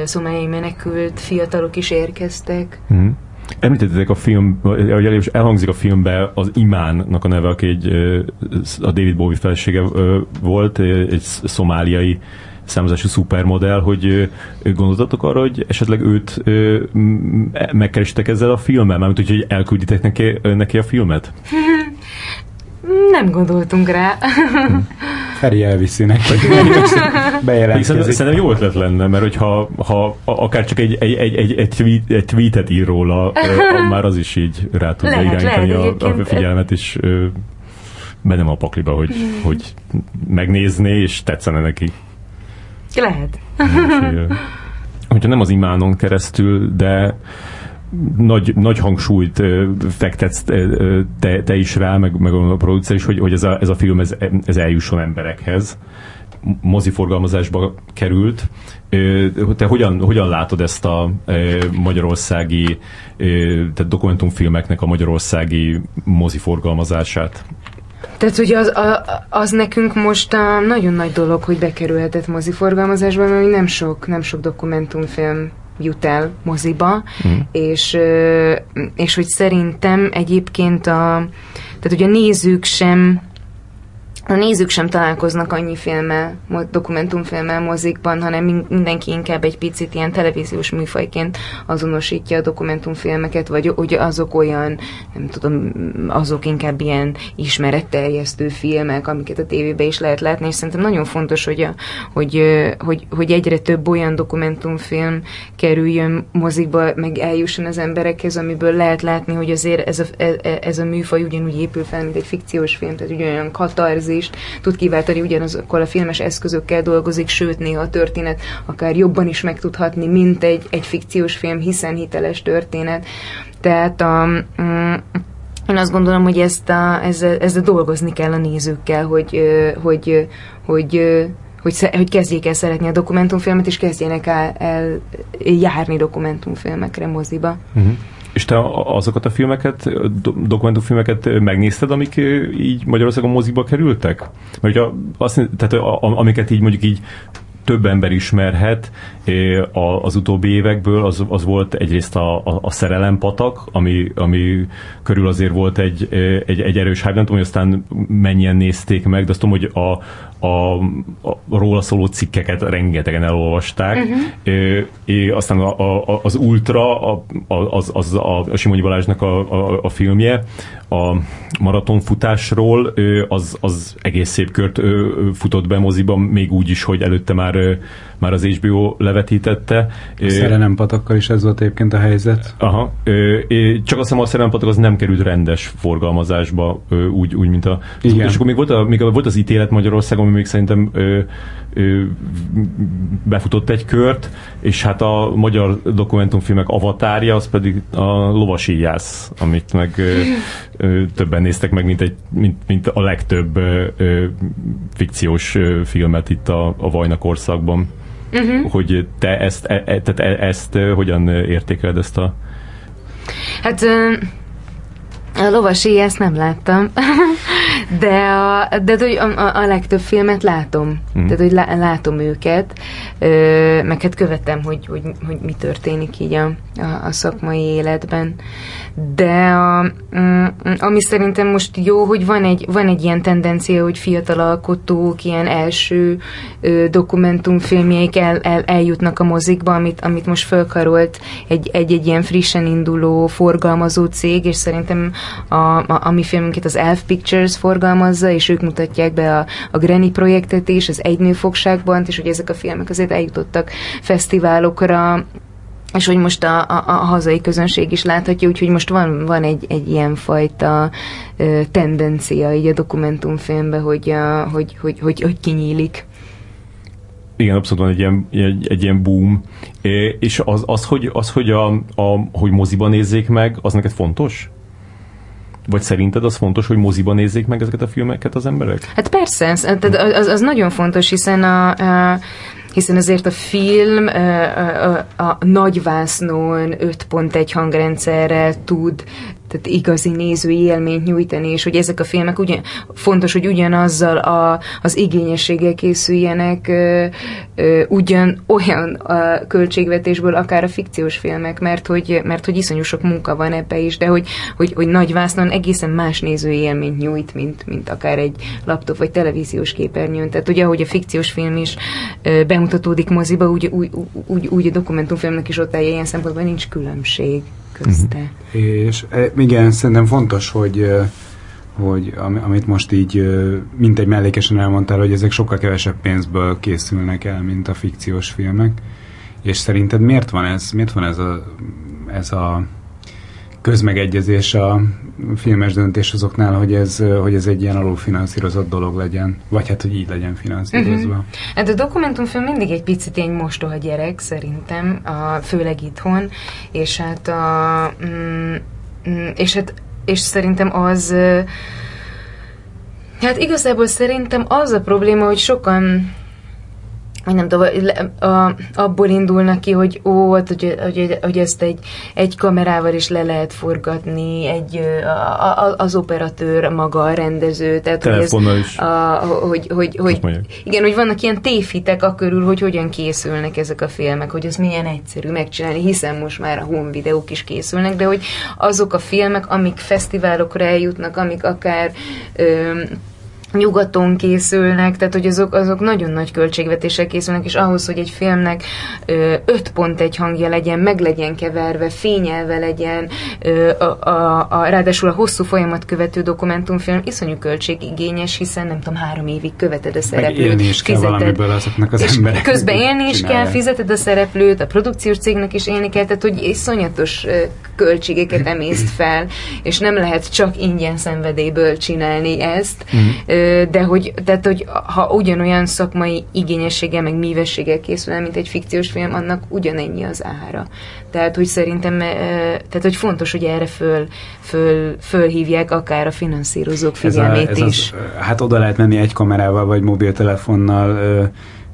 [SPEAKER 3] szomályai menekült fiatalok is érkeztek.
[SPEAKER 1] Uh-huh. Említettek a film, vagy elhangzik a filmbe az Imánnak a neve, aki egy, a David Bowie felsége volt, egy szomáliai számozású szupermodell, hogy gondoltatok arra, hogy esetleg őt megkerestek ezzel a filmmel, mármint hogy elkülditek neki, neki a filmet?
[SPEAKER 3] Nem gondoltunk rá.
[SPEAKER 2] Feri elviszi neki.
[SPEAKER 1] Bejelentkezik. Szerintem jó ötlet lenne, mert hogyha ha akár csak egy, egy, egy, egy, egy, tweet, egy tweetet ír róla, már az is így rá tudja lehet, irányítani lehet, a, a figyelmet, és benne a pakliba, hogy, hogy megnézné, és tetszene neki.
[SPEAKER 3] Lehet.
[SPEAKER 1] hogyha nem az imánon keresztül, de nagy, nagy hangsúlyt fektetsz te, te is rá, meg, meg a producer is, hogy, hogy ez, a, ez a film ez, ez eljusson emberekhez moziforgalmazásba került. Te hogyan, hogyan látod ezt a magyarországi, tehát dokumentumfilmeknek a magyarországi moziforgalmazását?
[SPEAKER 3] Tehát, hogy az, a, az nekünk most a nagyon nagy dolog, hogy bekerülhetett moziforgalmazásba, mert nem sok, nem sok dokumentumfilm jut el moziba, mm. és, és hogy szerintem egyébként a, tehát hogy a nézők sem a nézők sem találkoznak annyi filmmel, dokumentumfilmmel mozikban, hanem mindenki inkább egy picit ilyen televíziós műfajként azonosítja a dokumentumfilmeket, vagy hogy azok olyan, nem tudom, azok inkább ilyen ismeretteljesztő filmek, amiket a tévében is lehet látni, és szerintem nagyon fontos, hogy, a, hogy, hogy, hogy egyre több olyan dokumentumfilm kerüljön mozikba, meg eljusson az emberekhez, amiből lehet látni, hogy azért ez a, e, e, ez a műfaj ugyanúgy épül fel, mint egy fikciós film, tehát ugyanolyan katarzi, érzést tud kiváltani, ugyanazokkal a filmes eszközökkel dolgozik, sőt néha a történet akár jobban is meg tudhatni, mint egy, egy fikciós film, hiszen hiteles történet. Tehát a, mm, én azt gondolom, hogy ezt a, ezzel, ezzel dolgozni kell a nézőkkel, hogy, hogy, hogy, hogy, hogy kezdjék el szeretni a dokumentumfilmet, és kezdjenek el, el járni dokumentumfilmekre moziba. Uh-huh.
[SPEAKER 1] És te azokat a filmeket, dokumentumfilmeket megnézted, amik így Magyarországon moziba kerültek? Mert ugye azt, tehát amiket így mondjuk így több ember ismerhet az utóbbi évekből, az, az volt egyrészt a, a, a szerelempatak, ami, ami körül azért volt egy, egy, egy erős hype, nem tudom, hogy aztán mennyien nézték meg, de azt tudom, hogy a, a, a róla szóló cikkeket rengetegen elolvasták. Uh-huh. É, aztán a, a, az Ultra, a, az, az a, a Simonyi Balázsnak a, a, a filmje, a maratonfutásról, az, az egész szép kört futott be moziban, még úgy is, hogy előtte már, már az HBO levetítette.
[SPEAKER 2] A szerelempatokkal is ez volt egyébként a helyzet.
[SPEAKER 1] Aha. Csak azt hiszem a szerelempatok az nem került rendes forgalmazásba, úgy, úgy mint a... Igen. És akkor még volt, a, még volt az ítélet Magyarországon, ami még szerintem ö, ö, befutott egy kört, és hát a magyar dokumentumfilmek avatárja, az pedig a lovasíjász, amit meg ö, ö, többen néztek meg, mint, egy, mint, mint a legtöbb ö, ö, fikciós ö, filmet itt a, a Vajna korszakban. Uh-huh. Hogy te ezt, e, e, tehát e, ezt hogyan értékeled ezt a...
[SPEAKER 3] Hát... A lovasi ezt nem láttam, de, a, de hogy a, a, a legtöbb filmet látom. Mm. Tehát, hogy lá, látom őket, ö, meg hát követem, hogy, hogy, hogy mi történik így a, a, a szakmai életben. De a, mm, ami szerintem most jó, hogy van egy, van egy ilyen tendencia, hogy fiatal alkotók ilyen első ö, dokumentumfilmjeik el, el, eljutnak a mozikba, amit, amit most fölkarolt egy, egy, egy ilyen frissen induló forgalmazó cég, és szerintem a, a, a mi filmünket az Elf Pictures forgalmazza, és ők mutatják be a, a Granny projektet is, az Egynőfogságban, és hogy ezek a filmek azért eljutottak fesztiválokra, és hogy most a, a, a hazai közönség is láthatja, úgyhogy most van, van egy, egy ilyen fajta ö, tendencia így a dokumentumfilmbe, hogy, hogy, hogy, hogy, hogy kinyílik.
[SPEAKER 1] Igen, abszolút van egy ilyen, egy, egy ilyen boom. És az, az, hogy, az hogy, a, a, hogy moziban nézzék meg, az neked fontos? Vagy szerinted az fontos, hogy moziban nézzék meg ezeket a filmeket az emberek?
[SPEAKER 3] Hát persze, az, az, az nagyon fontos, hiszen a, a hiszen azért a film a, a, a nagyvásznon 5.1 hangrendszerrel tud tehát igazi nézői élményt nyújtani, és hogy ezek a filmek ugyan, fontos, hogy ugyanazzal a, az igényességgel készüljenek ö, ö, ugyan olyan a költségvetésből, akár a fikciós filmek, mert hogy, mert hogy iszonyú sok munka van ebbe is, de hogy, hogy, hogy nagyvásznon egészen más nézői élményt nyújt, mint, mint akár egy laptop vagy televíziós képernyőn. Tehát ugye, ahogy a fikciós film is ö, bemutatódik moziba, úgy, úgy, úgy, úgy a dokumentumfilmnek is ott áll, ilyen szempontból nincs különbség közte.
[SPEAKER 2] Uh-huh. És e, igen, szerintem fontos, hogy hogy amit most így mint egy mellékesen elmondtál, hogy ezek sokkal kevesebb pénzből készülnek el, mint a fikciós filmek. És szerinted miért van ez? Miért van ez a, ez a közmegegyezés a filmes döntéshozóknál, hogy ez, hogy ez egy ilyen alulfinanszírozott dolog legyen, vagy hát, hogy így legyen finanszírozva. Uh-huh.
[SPEAKER 3] Hát a dokumentumfilm mindig egy picit egy mostoha gyerek, szerintem, a, főleg itthon, és hát a, mm, mm és hát és szerintem az hát igazából szerintem az a probléma, hogy sokan vagy nem tudom, abból indulnak ki, hogy ó, hát, hogy, hogy, hogy ezt egy, egy kamerával is le lehet forgatni, egy, a, a, az operatőr maga a rendező, tehát hogy, ez,
[SPEAKER 1] is.
[SPEAKER 3] A, hogy, hogy, hogy igen, hogy vannak ilyen tévhitek a körül, hogy hogyan készülnek ezek a filmek, hogy az milyen egyszerű megcsinálni, hiszen most már a home videók is készülnek, de hogy azok a filmek, amik fesztiválokra eljutnak, amik akár ö, nyugaton készülnek, tehát hogy azok, azok nagyon nagy költségvetések készülnek, és ahhoz, hogy egy filmnek ö, öt pont egy hangja legyen, meg legyen keverve, fényelve legyen, ö, a, a, a, ráadásul a hosszú folyamat követő dokumentumfilm iszonyú költségigényes, hiszen nem tudom, három évig követed a szereplőt. Meg
[SPEAKER 2] élni is kell valamiből azoknak az emberek.
[SPEAKER 3] Közben élni is kell, fizeted a szereplőt, a produkciós cégnek is élni kell, tehát hogy iszonyatos költségeket emészt fel, és nem lehet csak ingyen szenvedélyből csinálni ezt. Mm de hogy, tehát, hogy ha ugyanolyan szakmai igényességgel, meg mívességgel készül el, mint egy fikciós film, annak ugyanennyi az ára. Tehát, hogy szerintem, tehát, hogy fontos, hogy erre föl, föl, fölhívják akár a finanszírozók figyelmét ez a, ez is.
[SPEAKER 2] Az, hát oda lehet menni egy kamerával, vagy mobiltelefonnal,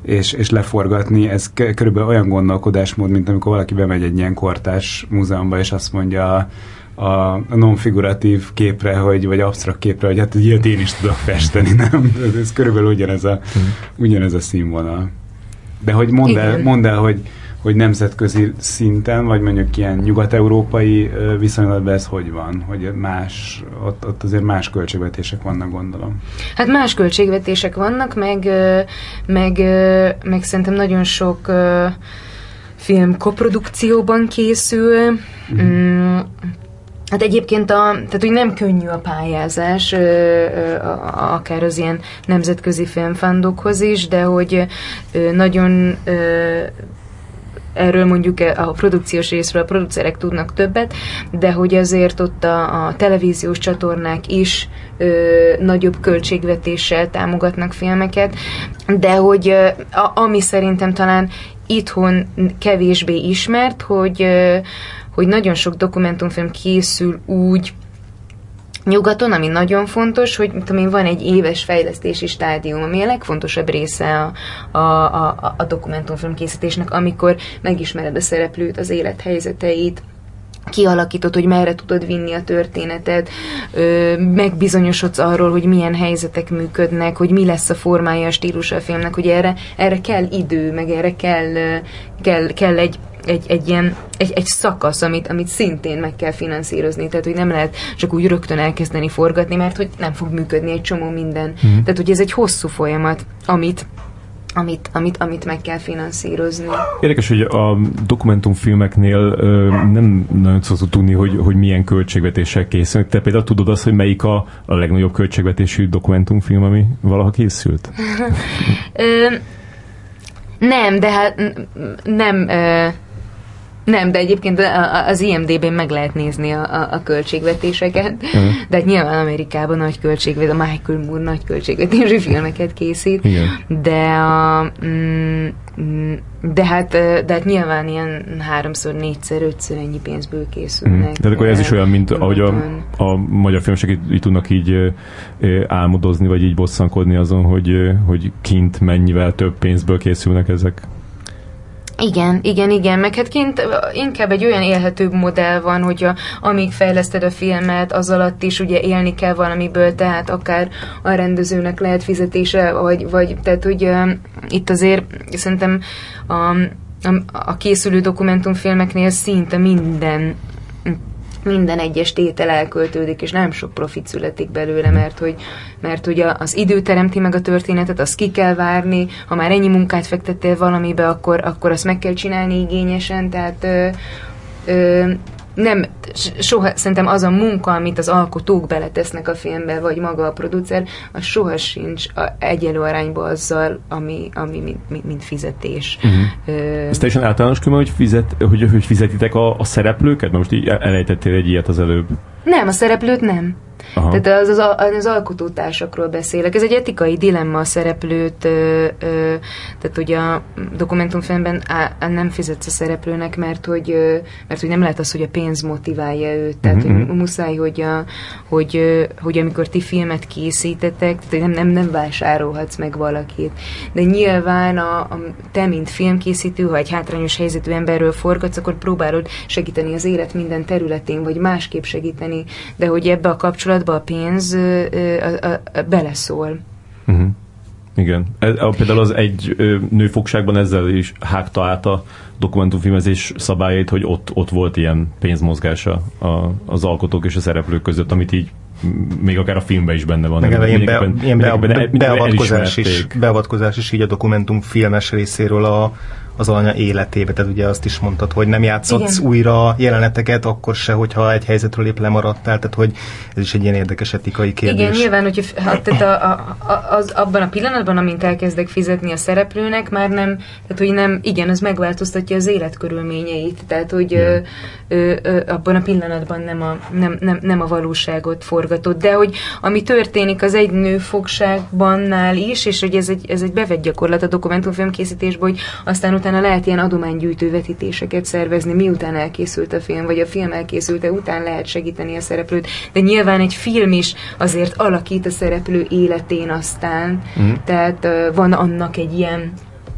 [SPEAKER 2] és, és leforgatni, ez körülbelül olyan gondolkodásmód, mint amikor valaki bemegy egy ilyen kortás múzeumba, és azt mondja a, non-figuratív képre, hogy, vagy absztrakt képre, hogy hát ilyet én is tudok festeni, nem? Ez, ez körülbelül ugyanez a, hmm. ugyanez a színvonal. De hogy mondd el, mondd el hogy, hogy nemzetközi szinten, vagy mondjuk ilyen nyugat-európai viszonylatban ez hogy van? Hogy más, ott, ott azért más költségvetések vannak, gondolom.
[SPEAKER 3] Hát más költségvetések vannak, meg, meg, meg szerintem nagyon sok film koprodukcióban készül, mm. Hát egyébként a, tehát hogy nem könnyű a pályázás, ö, ö, akár az ilyen nemzetközi filmfandokhoz is, de hogy ö, nagyon ö, erről mondjuk a produkciós részről a producerek tudnak többet, de hogy azért ott a, a televíziós csatornák is ö, nagyobb költségvetéssel támogatnak filmeket, de hogy ö, a, ami szerintem talán itthon kevésbé ismert, hogy ö, hogy nagyon sok dokumentumfilm készül úgy, nyugaton, ami nagyon fontos, hogy tudom én, van egy éves fejlesztési stádium, ami a legfontosabb része a, a, a, a dokumentumfilm készítésnek, amikor megismered a szereplőt, az élethelyzeteit, kialakítod, hogy merre tudod vinni a történetet, ö, megbizonyosodsz arról, hogy milyen helyzetek működnek, hogy mi lesz a formája, a stílusa a filmnek, hogy erre, erre kell idő, meg erre kell, kell, kell egy egy, egy ilyen egy, egy szakasz, amit, amit szintén meg kell finanszírozni, tehát hogy nem lehet csak úgy rögtön elkezdeni forgatni, mert hogy nem fog működni egy csomó minden. Mm. Tehát, hogy ez egy hosszú folyamat, amit amit, amit, amit meg kell finanszírozni.
[SPEAKER 1] Érdekes, hogy a dokumentumfilmeknél ö, nem nagyon szoktuk tudni, hogy, hogy milyen költségvetéssel készülnek. Te például tudod azt, hogy melyik a, a legnagyobb költségvetésű dokumentumfilm, ami valaha készült?
[SPEAKER 3] ö, nem, de hát nem... Ö, Nem, de egyébként az IMDB-n meg lehet nézni a, a, a költségvetéseket, uh-huh. de hát nyilván Amerikában nagy költségvet, a Michael Moore nagy költségvetésű filmeket készít, Igen. de a, mm, mm, de hát, de hát nyilván ilyen háromszor, négyszer, ötször ennyi pénzből készülnek. Mm.
[SPEAKER 1] Tehát akkor ez is olyan, mint ahogy a, a magyar filmesek így, így tudnak így álmodozni, vagy így bosszankodni azon, hogy, hogy kint mennyivel több pénzből készülnek ezek.
[SPEAKER 3] Igen, igen, igen, meg hát kint inkább egy olyan élhetőbb modell van, hogyha amíg fejleszted a filmet, az alatt is ugye élni kell valamiből, tehát akár a rendezőnek lehet fizetése, vagy, vagy tehát hogy itt azért szerintem a, a, a készülő dokumentumfilmeknél szinte minden minden egyes tétel elköltődik, és nem sok profit születik belőle, mert hogy, mert hogy az idő teremti meg a történetet, azt ki kell várni, ha már ennyi munkát fektettél valamibe, akkor, akkor azt meg kell csinálni igényesen, tehát ö, ö, nem, soha, szerintem az a munka, amit az alkotók beletesznek a filmbe, vagy maga a producer, az soha sincs a, egyelő arányba azzal, ami, ami mint, mint, mint fizetés. Uh-huh.
[SPEAKER 1] Ö, Ez teljesen általános külön, hogy, fizet, hogy, hogy fizetitek a, a szereplőket? Mert most így elejtettél egy ilyet az előbb.
[SPEAKER 3] Nem, a szereplőt nem. Aha. Tehát az, az, az alkotótársakról beszélek. Ez egy etikai dilemma a szereplőt, ö, ö, tehát hogy a dokumentumfilmben á, nem fizetsz a szereplőnek, mert hogy, ö, mert hogy nem lehet az, hogy a pénz motiválja őt. Tehát mm-hmm. hogy muszáj, hogy, a, hogy, hogy amikor ti filmet készítetek, tehát nem, nem, nem vásárolhatsz meg valakit. De nyilván a, a, te, mint filmkészítő, ha egy hátrányos helyzetű emberről forgatsz, akkor próbálod segíteni az élet minden területén, vagy másképp segíteni, de hogy ebbe a kapcsolatban kapcsolatban a pénz a, a, a beleszól. Uh-huh.
[SPEAKER 1] Igen. Ez, a, például az egy ö, nőfogságban ezzel is hágta át a dokumentumfilmezés szabályait, hogy ott, ott volt ilyen pénzmozgása a, az alkotók és a szereplők között, amit így még akár a filmben is benne van.
[SPEAKER 4] Meg ilyen, be, ilyen be, be, beavatkozás, is, beavatkozás is így a dokumentumfilmes részéről a, az alanya életébe. Tehát ugye azt is mondtad, hogy nem játszhatsz Igen. újra jeleneteket, akkor se, hogyha egy helyzetről épp lemaradtál, tehát hogy ez is egy ilyen érdekes etikai kérdés.
[SPEAKER 3] Igen, nyilván, hogyha ha, tehát a, a, az, abban a pillanatban, amint elkezdek fizetni a szereplőnek, már nem, tehát hogy nem, igen, az megváltoztatja az életkörülményeit, tehát hogy ö, ö, ö, abban a pillanatban nem a, nem, nem, nem a valóságot forgatott, de hogy ami történik az egy nőfogságbannál is, és hogy ez egy, ez egy bevett gyakorlat a dokumentumfilm készítésben, hogy aztán utána lehet ilyen adománygyűjtő vetítéseket szervezni, miután elkészült a film, vagy a film elkészülte után lehet segíteni a szereplőt, de nyilván egy film is azért alakít a szereplő életén aztán, mm. tehát van annak egy ilyen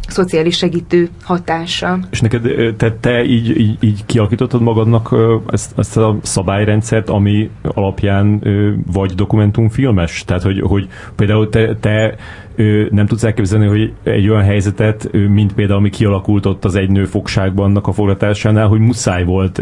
[SPEAKER 3] szociális segítő hatása.
[SPEAKER 1] És neked, te, te így, így, így kialakítottad magadnak ezt, ezt a szabályrendszert, ami alapján vagy dokumentumfilmes? Tehát, hogy, hogy például te, te nem tudsz elképzelni, hogy egy olyan helyzetet, mint például ami kialakult ott az egy nő fogságban annak a forgatásánál, hogy muszáj volt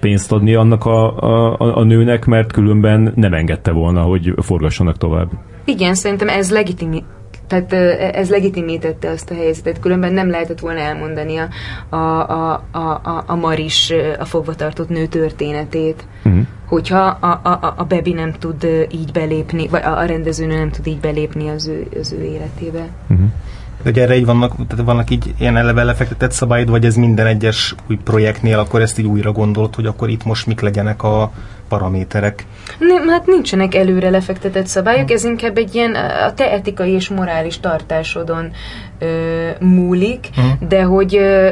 [SPEAKER 1] pénzt adni annak a, a, a nőnek, mert különben nem engedte volna, hogy forgassanak tovább.
[SPEAKER 3] Igen, szerintem ez legitimi, tehát ez legitimítette azt a helyzetet, különben nem lehetett volna elmondani a, a, a, a, a Maris, a fogvatartott nő történetét. Uh-huh. Hogyha a, a, a Bebi nem tud így belépni, vagy a, a rendezőnő nem tud így belépni az ő, az ő életébe. Uh-huh.
[SPEAKER 4] Hogy erre így vannak, tehát vannak így ilyen eleve lefektetett szabályod, vagy ez minden egyes új projektnél, akkor ezt így újra gondolt, hogy akkor itt most mik legyenek a paraméterek?
[SPEAKER 3] Nem, hát nincsenek előre lefektetett szabályok, ez inkább egy ilyen a te etikai és morális tartásodon ö, múlik, uh-huh. de, hogy, ö,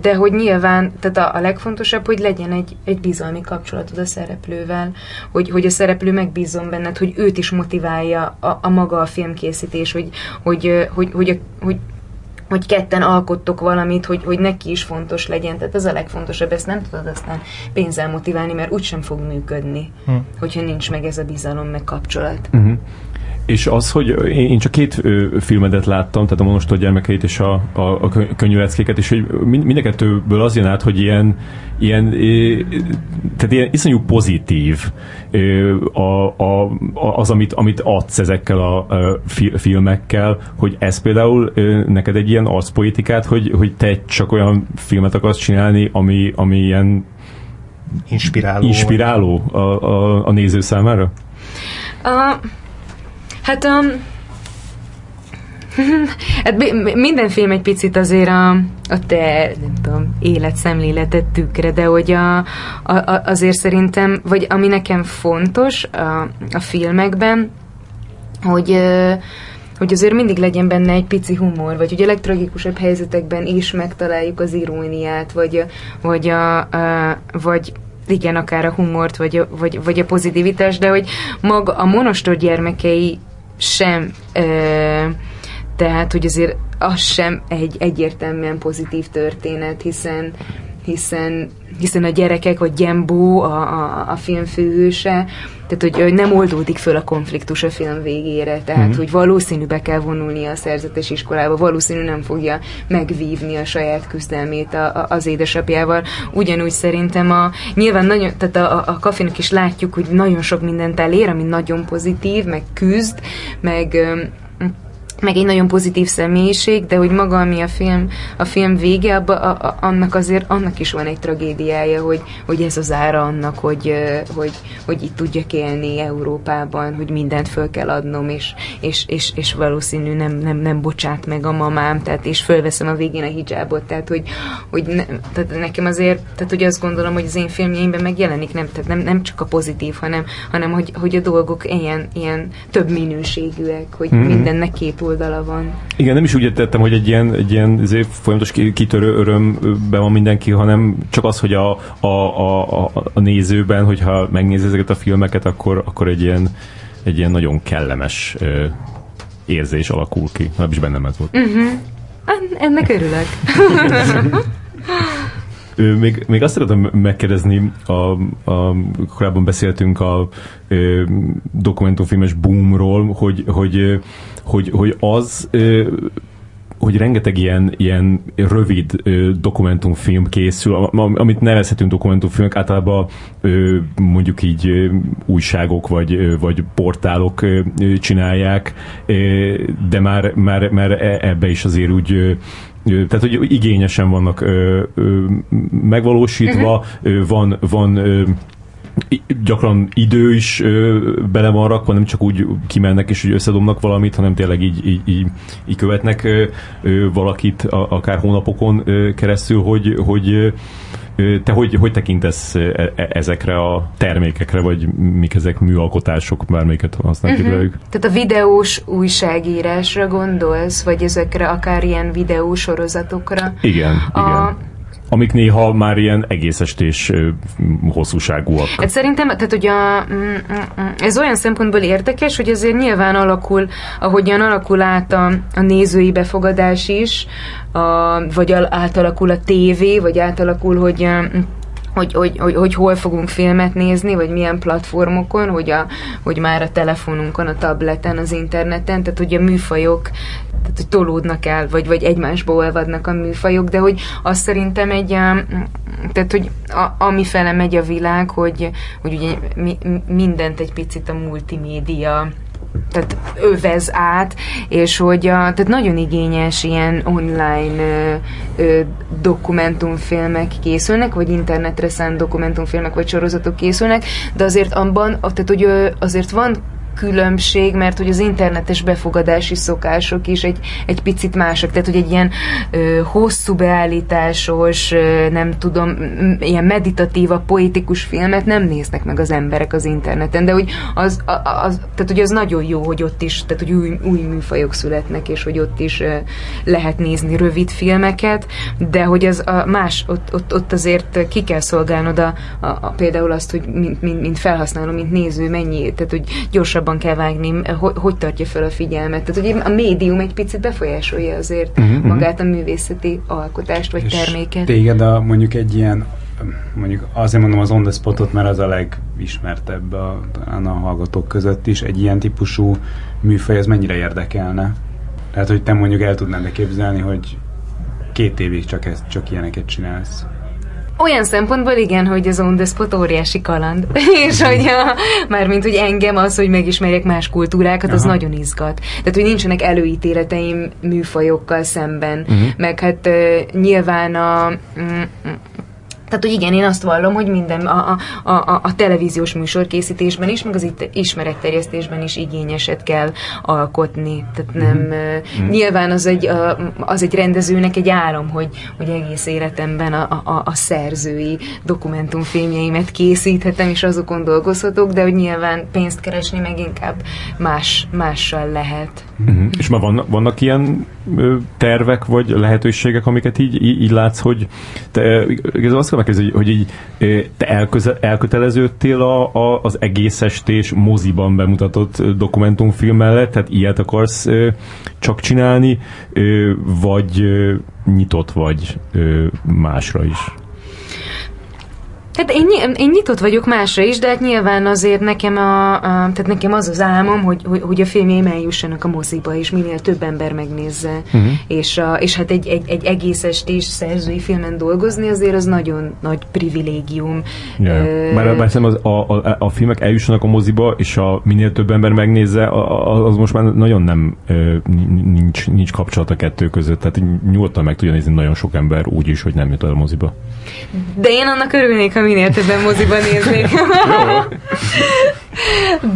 [SPEAKER 3] de hogy nyilván, tehát a, a legfontosabb, hogy legyen egy, egy bizalmi kapcsolatod a szereplővel, hogy, hogy a szereplő megbízzon benned, hogy őt is motiválja a, a maga a filmkészítés, hogy, hogy, hogy, hogy, hogy, hogy hogy ketten alkottok valamit, hogy, hogy neki is fontos legyen. Tehát ez a legfontosabb, ezt nem tudod aztán pénzzel motiválni, mert úgysem fog működni, hm. hogyha nincs meg ez a bizalom, meg kapcsolat. Uh-huh.
[SPEAKER 1] És az, hogy én csak két filmedet láttam, tehát a Monostor gyermekeit és a, a, a könnyűleckéket, és hogy mind, a kettőből az jön át, hogy ilyen, ilyen, tehát ilyen iszonyú pozitív a, a, az, amit, amit adsz ezekkel a, a filmekkel, hogy ez például neked egy ilyen arcpolitikát, hogy, hogy te csak olyan filmet akarsz csinálni, ami, ami ilyen
[SPEAKER 4] inspiráló,
[SPEAKER 1] inspiráló a, a, a néző számára?
[SPEAKER 3] Uh, Hát um, hát minden film egy picit azért a, a te, nem tudom, életszemléletet tükre, de hogy a, a, azért szerintem, vagy ami nekem fontos a, a filmekben, hogy hogy azért mindig legyen benne egy pici humor, vagy hogy a legtragikusabb helyzetekben is megtaláljuk az iróniát, vagy, vagy, a, a, vagy igen, akár a humort, vagy a, vagy, vagy a pozitivitás, de hogy maga a monostor gyermekei sem ö, tehát, hogy azért az sem egy egyértelműen pozitív történet, hiszen hiszen, hiszen a gyerekek, vagy Gyembó, a, a, a film főhőse, tehát hogy nem oldódik föl a konfliktus a film végére, tehát mm-hmm. hogy valószínű be kell vonulni a szerzetes iskolába, valószínű nem fogja megvívni a saját küzdelmét a, a, az édesapjával. Ugyanúgy szerintem a, nyilván nagyon, tehát a, a, a kafinak is látjuk, hogy nagyon sok mindent elér, ami nagyon pozitív, meg küzd, meg meg egy nagyon pozitív személyiség, de hogy maga, ami a film, a film vége, abba, a, a, annak azért annak is van egy tragédiája, hogy, hogy ez az ára annak, hogy, hogy, hogy itt tudjak élni Európában, hogy mindent föl kell adnom, és, és, és, és valószínű nem, nem, nem bocsát meg a mamám, tehát és fölveszem a végén a hijabot, tehát hogy, hogy ne, tehát nekem azért, tehát hogy azt gondolom, hogy az én filmjeimben megjelenik, nem, tehát nem, nem csak a pozitív, hanem, hanem hogy, hogy a dolgok ilyen, ilyen több minőségűek, hogy mm-hmm. mindennek két oldala van.
[SPEAKER 1] Igen, nem is úgy tettem, hogy egy ilyen, egy ilyen folyamatos kitörő örömben van mindenki, hanem csak az, hogy a, a, a, a, a nézőben, hogyha megnézi ezeket a filmeket, akkor, akkor egy ilyen, egy ilyen nagyon kellemes ö, érzés alakul ki. Nem is bennem ez volt.
[SPEAKER 3] Uh-huh. Ennek örülök.
[SPEAKER 1] még, még azt szeretem megkérdezni, a, a, korábban beszéltünk a, a dokumentumfilmes boomról, hogy, hogy, hogy, hogy az hogy rengeteg ilyen, ilyen rövid ö, dokumentumfilm készül, amit nevezhetünk dokumentumfilmek, általában ö, mondjuk így ö, újságok vagy, ö, vagy portálok ö, csinálják, ö, de már, már, már e, ebbe is azért úgy ö, tehát, hogy igényesen vannak ö, ö, megvalósítva, uh-huh. ö, van, van ö, gyakran idő is ö, bele van rakva, nem csak úgy kimennek és úgy összedomnak valamit, hanem tényleg így, így, így, így követnek ö, ö, valakit a, akár hónapokon ö, keresztül, hogy, hogy te hogy, hogy tekintesz e, e, ezekre a termékekre, vagy mik ezek műalkotások, bármelyiket használjuk uh-huh. velük?
[SPEAKER 3] Tehát a videós újságírásra gondolsz, vagy ezekre akár ilyen videósorozatokra?
[SPEAKER 1] Igen, a, igen amik néha már ilyen egész estés hosszúságúak.
[SPEAKER 3] Hát szerintem, tehát hogy a, mm, mm, mm, ez olyan szempontból érdekes, hogy azért nyilván alakul, ahogyan alakul át a, a nézői befogadás is, a, vagy átalakul a tévé, vagy átalakul, hogy hogy, hogy, hogy, hogy hol fogunk filmet nézni, vagy milyen platformokon, hogy, a, hogy már a telefonunkon, a tableten, az interneten, tehát hogy a műfajok tehát, hogy tolódnak el, vagy, vagy egymásba olvadnak a műfajok, de hogy azt szerintem egy, tehát, hogy a, ami fele megy a világ, hogy, hogy ugye mi, mindent egy picit a multimédia tehát övez át, és hogy a, tehát nagyon igényes ilyen online ö, ö, dokumentumfilmek készülnek, vagy internetre szánt dokumentumfilmek, vagy sorozatok készülnek, de azért abban, tehát hogy ö, azért van különbség, mert hogy az internetes befogadási szokások is egy, egy picit mások. Tehát, hogy egy ilyen ö, hosszú beállításos, ö, nem tudom, ilyen meditatíva, poetikus filmet nem néznek meg az emberek az interneten, de hogy az, az, az tehát, hogy az nagyon jó, hogy ott is, tehát, hogy új, új műfajok születnek, és hogy ott is ö, lehet nézni rövid filmeket, de hogy az a más, ott, ott, ott azért ki kell szolgálnod a, a, a például azt, hogy mint, mint, mint felhasználó, mint néző, mennyi, tehát, hogy gyorsabban jobban kell vágni, hogy, hogy tartja fel a figyelmet. Tehát ugye a médium egy picit befolyásolja azért uh-huh, magát a művészeti alkotást vagy és terméket.
[SPEAKER 2] Téged a, mondjuk egy ilyen mondjuk azért mondom az on the spotot, mert az a legismertebb a, a hallgatók között is, egy ilyen típusú műfaj, az mennyire érdekelne? Tehát, hogy te mondjuk el tudnád képzelni, hogy két évig csak, ezt, csak ilyeneket csinálsz.
[SPEAKER 3] Olyan szempontból igen, hogy az on the spot óriási kaland. és hogy a, mármint, hogy engem az, hogy megismerjek más kultúrákat, Aha. az nagyon izgat. Tehát, hogy nincsenek előítéleteim műfajokkal szemben. Uh-huh. Meg hát uh, nyilván a, mm, tehát, hogy igen, én azt vallom, hogy minden a, a, a, a televíziós műsorkészítésben is, meg az itt ismeretterjesztésben is igényeset kell alkotni. Tehát nem, mm-hmm. nyilván az egy, az egy rendezőnek egy álom, hogy, hogy egész életemben a, a, a szerzői dokumentumfilmjeimet készíthetem, és azokon dolgozhatok, de hogy nyilván pénzt keresni meg inkább más, mással lehet.
[SPEAKER 1] Mm-hmm. És már vannak, vannak ilyen tervek, vagy lehetőségek, amiket így, így, így látsz, hogy te, ez azt megkérdezni, hogy így te elköze, elköteleződtél a, a, az egész estés moziban bemutatott dokumentumfilm mellett, tehát ilyet akarsz csak csinálni, vagy nyitott vagy másra is?
[SPEAKER 3] Hát én, én nyitott vagyok másra is, de hát nyilván azért nekem, a, a tehát nekem az az álmom, hogy, hogy, hogy a filmjeim eljussanak a moziba, és minél több ember megnézze. Uh-huh. És, a, és hát egy, egy, egy egész estés szerzői filmen dolgozni azért az nagyon nagy privilégium.
[SPEAKER 1] Yeah. Uh, Már, már az, a, a, a filmek eljussanak a moziba, és a minél több ember megnézze, az most már nagyon nem nincs, nincs kapcsolat a kettő között. Tehát nyugodtan meg tudja nézni nagyon sok ember úgy is, hogy nem jut el a moziba.
[SPEAKER 3] De én annak örülnék, ha minél többen moziban néznék.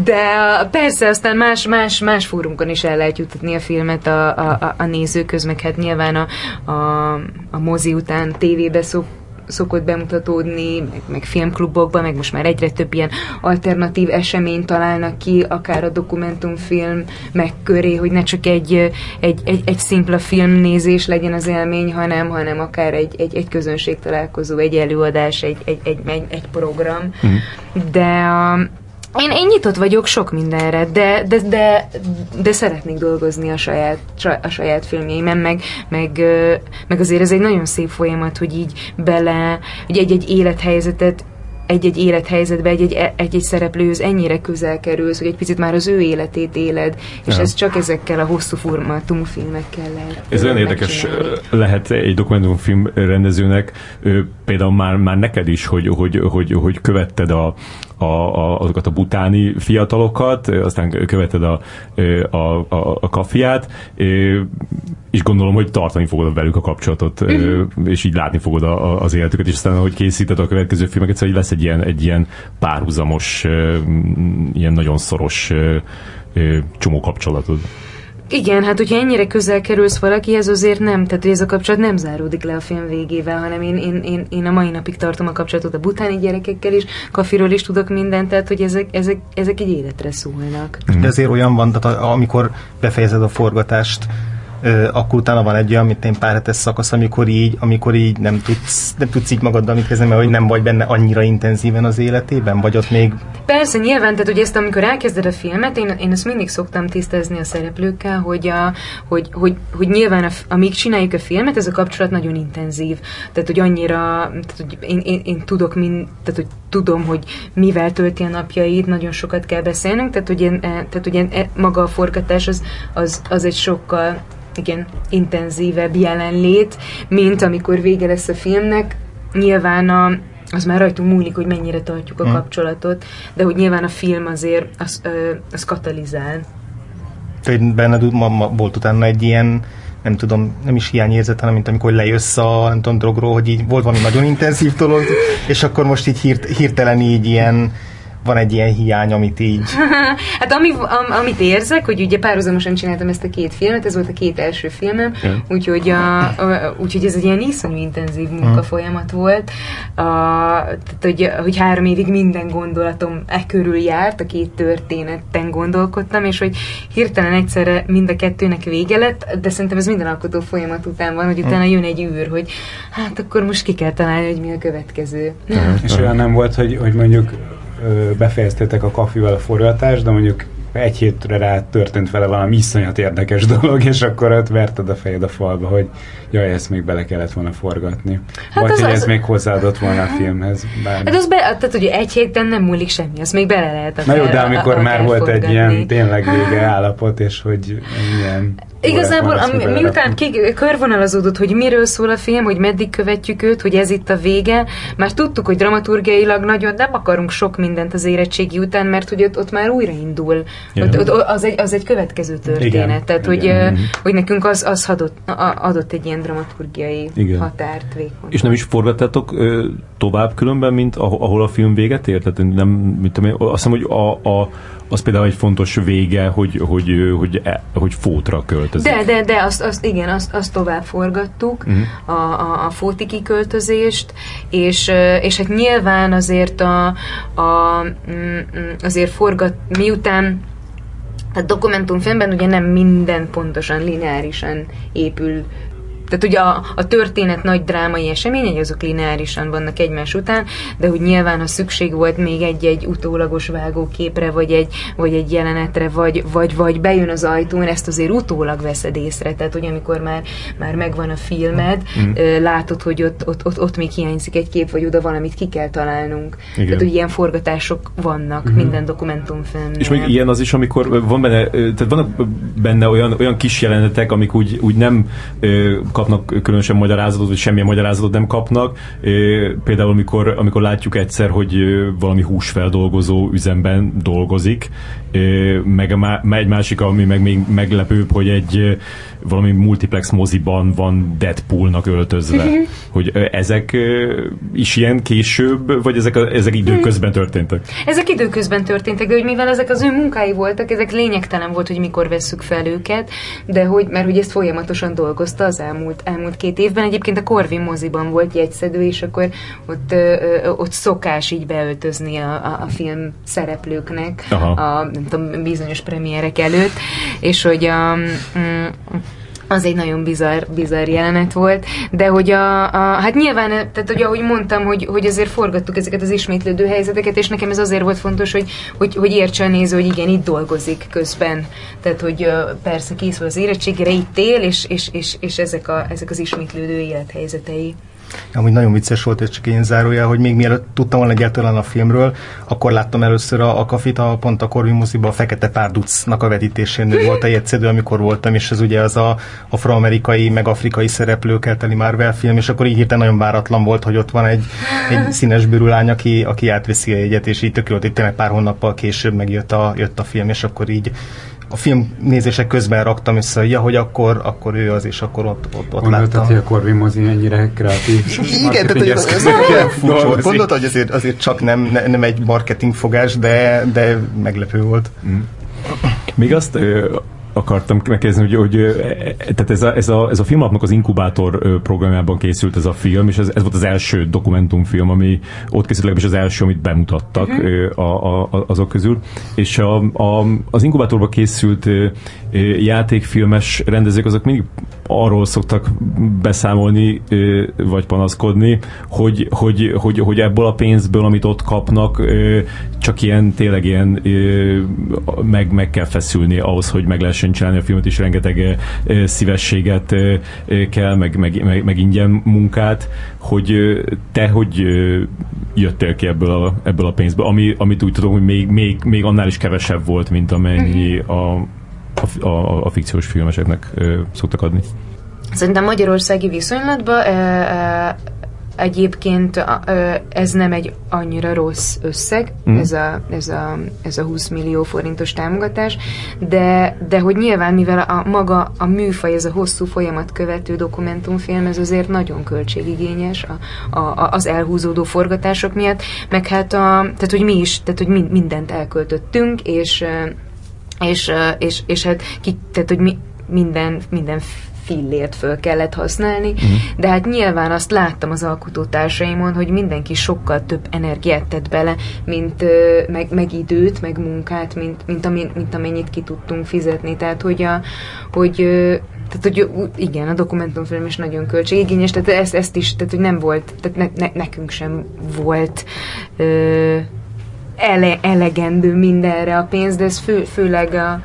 [SPEAKER 3] De persze, aztán más, más, más fórumokon is el lehet jutatni a filmet a, a, a nézőköz, meg hát nyilván a, a, a mozi után tévébe szok, szokott bemutatódni, meg, meg filmklubokban, meg most már egyre több ilyen alternatív eseményt találnak ki, akár a dokumentumfilm meg köré, hogy ne csak egy, egy, egy, egy szimpla filmnézés legyen az élmény, hanem, hanem akár egy, egy, egy közönség találkozó, egy előadás, egy, egy, egy, egy, egy program. Mm. De a, én, én nyitott vagyok sok mindenre, de, de, de, de szeretnék dolgozni a saját, a saját filmjeimen, meg, meg, meg azért ez egy nagyon szép folyamat, hogy így bele, hogy egy-egy élethelyzetet egy-egy élethelyzetbe, egy-egy, egy-egy szereplőhöz ennyire közel kerülsz, hogy egy picit már az ő életét éled, és ja. ez csak ezekkel a hosszú formátumú filmekkel lehet.
[SPEAKER 1] Ez olyan érdekes lehet egy dokumentumfilm rendezőnek, például már, már neked is, hogy, hogy, hogy, hogy követted a, a, a, azokat a butáni fiatalokat, aztán követed a, a, a, a kafiát, és gondolom, hogy tartani fogod velük a kapcsolatot, uh-huh. és így látni fogod a, az életüket, és aztán, hogy készíted a következő filmeket, szóval lesz egy ilyen, egy ilyen párhuzamos, ilyen nagyon szoros csomó kapcsolatod.
[SPEAKER 3] Igen, hát hogyha ennyire közel kerülsz valakihez, azért nem, tehát ez a kapcsolat nem záródik le a film végével, hanem én, én, én, én a mai napig tartom a kapcsolatot a butáni gyerekekkel is, kafiról is tudok mindent, tehát hogy ezek, ezek, ezek egy életre szólnak.
[SPEAKER 4] De ezért olyan van, tehát amikor befejezed a forgatást, akkor utána van egy olyan, mint én pár hetes szakasz, amikor így, amikor így nem tudsz, nem tudsz így magaddal mit kezdeni, mert hogy nem vagy benne annyira intenzíven az életében, vagy ott még...
[SPEAKER 3] Persze, nyilván, tehát hogy ezt amikor elkezded a filmet, én, én ezt mindig szoktam tisztázni a szereplőkkel, hogy, a, hogy, hogy, hogy nyilván a, amíg csináljuk a filmet, ez a kapcsolat nagyon intenzív. Tehát, hogy annyira, tehát, hogy én, én, én tudok, min, tehát, hogy tudom, hogy mivel tölti a napjait, nagyon sokat kell beszélnünk, tehát, hogy, én, tehát, hogy e, maga a forgatás az, az, az egy sokkal igen, intenzívebb jelenlét, mint amikor vége lesz a filmnek. Nyilván a, az már rajtunk múlik, hogy mennyire tartjuk a hmm. kapcsolatot, de hogy nyilván a film azért az, ö, az katalizál.
[SPEAKER 4] Tehát benned ma, ma volt utána egy ilyen nem tudom, nem is hiányérzet, hanem mint amikor lejössz a nem tudom, drogról, hogy így volt valami nagyon intenzív dolog, és akkor most így hírt, hirtelen így ilyen van egy ilyen hiány, amit így...
[SPEAKER 3] hát ami, am, amit érzek, hogy ugye párhuzamosan csináltam ezt a két filmet, ez volt a két első filmem, yeah. úgyhogy, a, a, úgyhogy ez egy ilyen iszonyú intenzív munkafolyamat volt. A, tehát, hogy, hogy három évig minden gondolatom e körül járt, a két történeten gondolkodtam, és hogy hirtelen egyszerre mind a kettőnek vége lett, de szerintem ez minden alkotó folyamat után van, hogy utána jön egy űr, hogy hát akkor most ki kell találni, hogy mi a következő.
[SPEAKER 2] és olyan nem volt, hogy, hogy mondjuk befejeztétek a kafival a forgatást, de mondjuk egy hétre rá történt vele valami iszonyat érdekes dolog, és akkor ott verted a fejed a falba, hogy jaj, ezt még bele kellett volna forgatni. Hát Vagy az hogy az... ez még hozzáadott volna a filmhez.
[SPEAKER 3] Bármi. Hát az be, tehát hogy egy héten nem múlik semmi, az még bele lehet a
[SPEAKER 2] Na jó, de amikor a, a már volt egy ilyen tényleg vége állapot, és hogy ilyen
[SPEAKER 3] Igazából, ami, miután ki, körvonalazódott, hogy miről szól a film, hogy meddig követjük őt, hogy ez itt a vége, már tudtuk, hogy dramaturgiailag nagyon nem akarunk sok mindent az érettségi után, mert hogy ott, ott már újraindul ott, ott, az, egy, az egy következő történet. Igen, Tehát, igen. Hogy, hogy nekünk az, az adott, adott egy ilyen dramaturgiai igen. határt vékony.
[SPEAKER 1] És nem is forgattátok tovább különben, mint ahol a film véget ért? Tehát nem, mit tudom, azt hiszem, hogy a, a az például egy fontos vége, hogy, hogy, hogy, e, hogy fótra költözik.
[SPEAKER 3] De, de, de, azt, azt igen, azt, azt tovább forgattuk, uh-huh. a, a, a fóti kiköltözést, és, és hát nyilván azért a, a mm, mm, azért forgat, miután a dokumentumfilmben ugye nem minden pontosan lineárisan épül tehát ugye a, a történet nagy drámai eseményei, azok lineárisan vannak egymás után, de hogy nyilván, ha szükség volt még egy-egy utólagos vágóképre, vagy egy, vagy egy jelenetre, vagy, vagy, vagy bejön az ajtón, ezt azért utólag veszed észre. Tehát, hogy amikor már, már megvan a filmed, mm. látod, hogy ott, ott, ott, ott még hiányzik egy kép, vagy oda valamit ki kell találnunk. Igen. Tehát, hogy ilyen forgatások vannak mm. minden dokumentumfilmnél.
[SPEAKER 1] És még ilyen az is, amikor van benne, tehát vannak benne olyan, olyan kis jelenetek, amik úgy, úgy nem kapnak különösen magyarázatot, vagy semmilyen magyarázatot nem kapnak. Például amikor, amikor látjuk egyszer, hogy valami húsfeldolgozó üzemben dolgozik, meg egy másik, ami meg még meglepőbb, hogy egy valami multiplex moziban van Deadpoolnak öltözve. hogy ezek is ilyen később, vagy ezek, a, ezek időközben történtek?
[SPEAKER 3] Ezek időközben történtek, de hogy mivel ezek az ő munkái voltak, ezek lényegtelen volt, hogy mikor vesszük fel őket, de hogy, mert hogy ezt folyamatosan dolgozta az elmúlt, elmúlt két évben. Egyébként a Corvin moziban volt jegyszedő, és akkor ott, ö, ott szokás így beöltözni a, a, a film szereplőknek Aha. a nem tudom, bizonyos premierek előtt, és hogy a, mm, az egy nagyon bizarr, bizarr jelenet volt, de hogy a, a hát nyilván, tehát hogy ahogy mondtam, hogy, hogy azért forgattuk ezeket az ismétlődő helyzeteket, és nekem ez azért volt fontos, hogy, hogy, hogy értse a néző, hogy igen, itt dolgozik közben. Tehát, hogy persze készül az érettségére, itt él, és, és, és, és ezek, a, ezek az ismétlődő élethelyzetei.
[SPEAKER 4] Amúgy nagyon vicces volt, és csak én zárója, hogy még mielőtt tudtam volna egyáltalán a filmről, akkor láttam először a, a kafit, a, pont a Corvin moziban a Fekete Párducnak a vetítésén volt egy egyszerű, amikor voltam, és ez ugye az a afroamerikai, meg afrikai szereplőkkel teli Marvel film, és akkor így hirtelen nagyon váratlan volt, hogy ott van egy, egy színes bőrülány, aki, aki átveszi a jegyet, és így tök jó, hogy tényleg pár hónappal később megjött a, jött a film, és akkor így a film nézések közben raktam össze, ja, hogy akkor, akkor ő az, és akkor ott, ott, ott
[SPEAKER 2] láttam. hogy a Corvin mozi ennyire kreatív.
[SPEAKER 4] Igen, tehát ez, ez furcsa volt. Gondolta, hogy azért, azért csak nem, nem egy marketing fogás, de, de meglepő volt. Mm.
[SPEAKER 1] Még azt akartam megkérdezni, hogy, hogy tehát ez a, ez a, ez a filmapnak az inkubátor programjában készült ez a film, és ez, ez volt az első dokumentumfilm, ami ott készült legalábbis az első, amit bemutattak uh-huh. a, a, azok közül. És a, a, az inkubátorban készült játékfilmes rendezők azok mindig arról szoktak beszámolni, vagy panaszkodni, hogy, hogy, hogy, hogy ebből a pénzből, amit ott kapnak, csak ilyen, tényleg ilyen meg, meg kell feszülni ahhoz, hogy meg lehessen csinálni a filmet, és rengeteg szívességet kell, meg, meg, meg, meg ingyen munkát, hogy te hogy jöttél ki ebből a, ebből a pénzből, ami, amit úgy tudom, hogy még, még, még annál is kevesebb volt, mint amennyi mhm. a a, a, a fikciós filmeseknek ö, szoktak adni?
[SPEAKER 3] Szerintem magyarországi viszonylatban ö, egyébként ez nem egy annyira rossz összeg, mm. ez, a, ez, a, ez a 20 millió forintos támogatás, de, de hogy nyilván, mivel a maga a műfaj, ez a hosszú folyamat követő dokumentumfilm, ez azért nagyon költségigényes a, a, az elhúzódó forgatások miatt, meg hát a, tehát, hogy mi is, tehát, hogy mindent elköltöttünk, és és, és, és hát ki, tehát, hogy mi, minden, minden fillért föl kellett használni, uh-huh. de hát nyilván azt láttam az alkotótársaimon, hogy mindenki sokkal több energiát tett bele, mint meg, meg időt, meg munkát, mint, mint, ami, mint amennyit ki tudtunk fizetni. Tehát, hogy, a, hogy tehát, hogy igen, a dokumentumfilm is nagyon költségigényes, tehát ezt, ezt is, tehát, hogy nem volt, tehát ne, ne, nekünk sem volt ö, ele, elegendő mindenre a pénz, de ez fő, főleg a,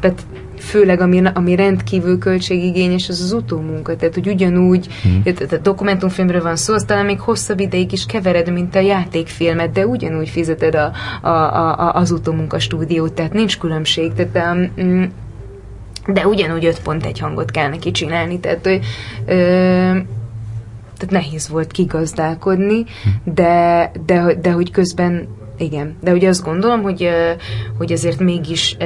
[SPEAKER 3] tehát főleg ami, ami rendkívül költségigényes, az az utómunka. Tehát, hogy ugyanúgy, hmm. tehát a dokumentumfilmről van szó, aztán még hosszabb ideig is kevered, mint a játékfilmet, de ugyanúgy fizeted a, a, a, az utómunka stúdiót, tehát nincs különbség. Tehát, um, de ugyanúgy öt pont egy hangot kell neki csinálni, tehát, hogy, ö, tehát nehéz volt kigazdálkodni, hm. de, de, de hogy közben igen. De ugye azt gondolom, hogy, hogy ezért mégis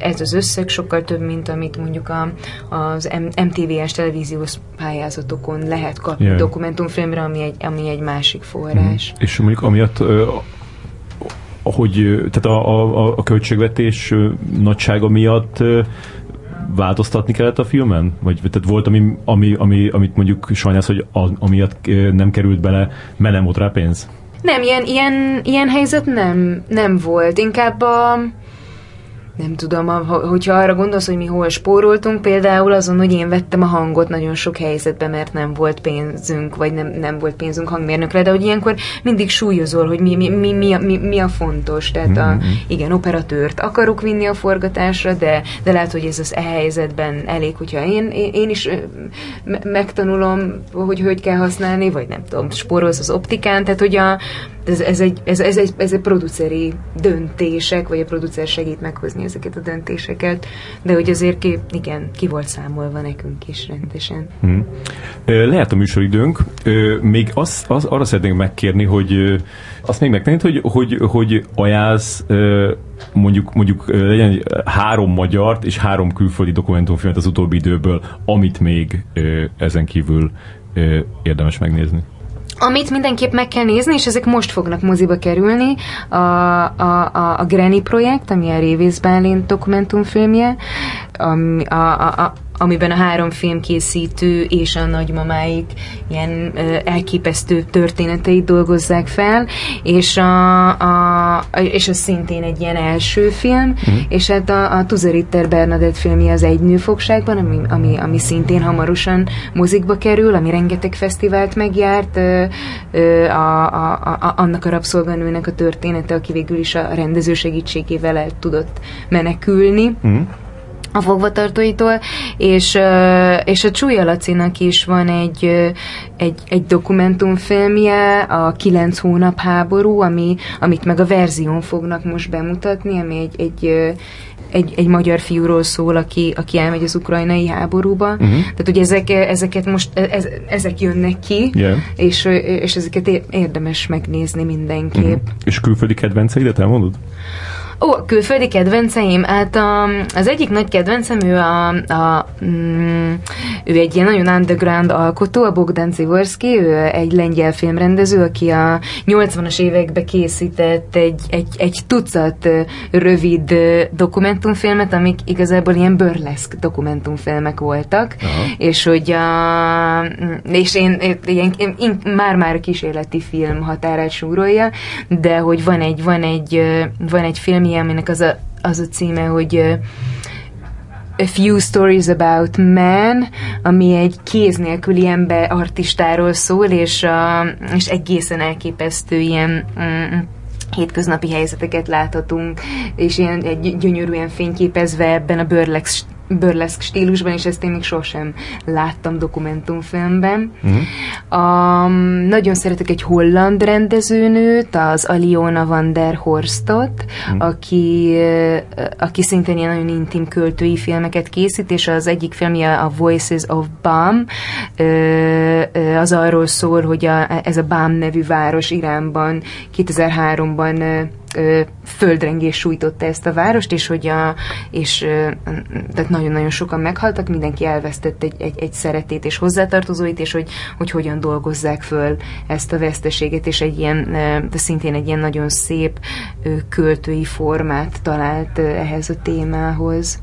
[SPEAKER 3] ez az összeg sokkal több, mint amit mondjuk a, az MTV-es televíziós pályázatokon lehet kapni yeah. dokumentumfilmre, ami egy, ami egy másik forrás.
[SPEAKER 1] Mm. És mondjuk amiatt hogy tehát a, a, a költségvetés nagysága miatt változtatni kellett a filmen? Vagy tehát volt, ami, ami, ami, amit mondjuk sajnálsz, hogy a, amiatt nem került bele, mert nem volt rá pénz?
[SPEAKER 3] Nem, ilyen, ilyen, ilyen helyzet nem, nem volt. Inkább a, nem tudom, hogyha arra gondolsz, hogy mi hol spóroltunk, például azon, hogy én vettem a hangot nagyon sok helyzetben, mert nem volt pénzünk, vagy nem, nem volt pénzünk hangmérnökre, de hogy ilyenkor mindig súlyozol, hogy mi, mi, mi, mi, a, mi, mi a fontos. Tehát a, mm-hmm. igen, operatőrt akarok vinni a forgatásra, de, de lehet, hogy ez az e helyzetben elég, hogyha én, én is megtanulom, hogy hogy kell használni, vagy nem tudom, spórolsz az optikán, tehát hogy a, ez, ez, egy, ez, ez, egy, ez egy produceri döntések, vagy a producer segít meghozni ezeket a döntéseket, de hogy azért ki, igen, ki volt számolva nekünk is rendesen. Hmm.
[SPEAKER 1] Lehet a műsoridőnk. Még az, az, arra szeretnénk megkérni, hogy azt még megtenni, hogy, hogy, hogy ajánlsz mondjuk, mondjuk legyen három magyart és három külföldi dokumentumfilmet az utóbbi időből, amit még ezen kívül érdemes megnézni.
[SPEAKER 3] Amit mindenképp meg kell nézni, és ezek most fognak moziba kerülni, a, a, a, a Granny projekt, ami a Révész Bálint dokumentumfilmje, a, a, a, amiben a három filmkészítő és a nagymamáik ilyen ö, elképesztő történeteit dolgozzák fel, és a, a, a, és az szintén egy ilyen első film, mm. és hát a, a Tuzeritter Bernadett filmje az Egy nőfogságban, ami, ami, ami szintén hamarosan mozikba kerül, ami rengeteg fesztivált megjárt, ö, ö, a, a, a, annak a rabszolganőnek a története, aki végül is a rendező segítségével el tudott menekülni. Mm a fogvatartóitól, és, és a Csúlya Lacinak is van egy, egy, egy dokumentumfilmje, a Kilenc hónap háború, ami, amit meg a verzión fognak most bemutatni, ami egy, egy, egy, egy magyar fiúról szól, aki, aki elmegy az ukrajnai háborúba. Uh-huh. Tehát, hogy ezek, ezeket most, e, ez, ezek jönnek ki, yeah. és, és ezeket érdemes megnézni mindenképp. Uh-huh.
[SPEAKER 1] És külföldi kedvenceidet elmondod?
[SPEAKER 3] Ó, külföldi kedvenceim? Hát a, az egyik nagy kedvencem, ő, a, a, mm, ő egy ilyen nagyon underground alkotó, a Bogdan Zivorski, ő egy lengyel filmrendező, aki a 80-as években készített egy, egy, egy tucat rövid dokumentumfilmet, amik igazából ilyen burleszk dokumentumfilmek voltak, Aha. és hogy a, és én, én, én már-már kísérleti film határát súrolja, de hogy van egy, van egy, van egy film, filmje, aminek az a, az a címe, hogy uh, A Few Stories About Man, ami egy kéz nélküli ember artistáról szól, és, uh, és egészen elképesztő ilyen um, hétköznapi helyzeteket láthatunk, és ilyen egy gyönyörűen fényképezve ebben a Burlex burleszk stílusban, és ezt én még sosem láttam dokumentumfilmben. Uh-huh. A, nagyon szeretek egy holland rendezőnőt, az Aliona van der Horstot, uh-huh. aki, aki szintén ilyen nagyon intim költői filmeket készít, és az egyik filmje a Voices of Bam, az arról szól, hogy a, ez a Bam nevű város Iránban 2003-ban földrengés sújtotta ezt a várost, és hogy a, és tehát nagyon-nagyon sokan meghaltak, mindenki elvesztett egy, egy, egy szeretét és hozzátartozóit, és hogy, hogy hogyan dolgozzák föl ezt a veszteséget, és egy ilyen, de szintén egy ilyen nagyon szép költői formát talált ehhez a témához.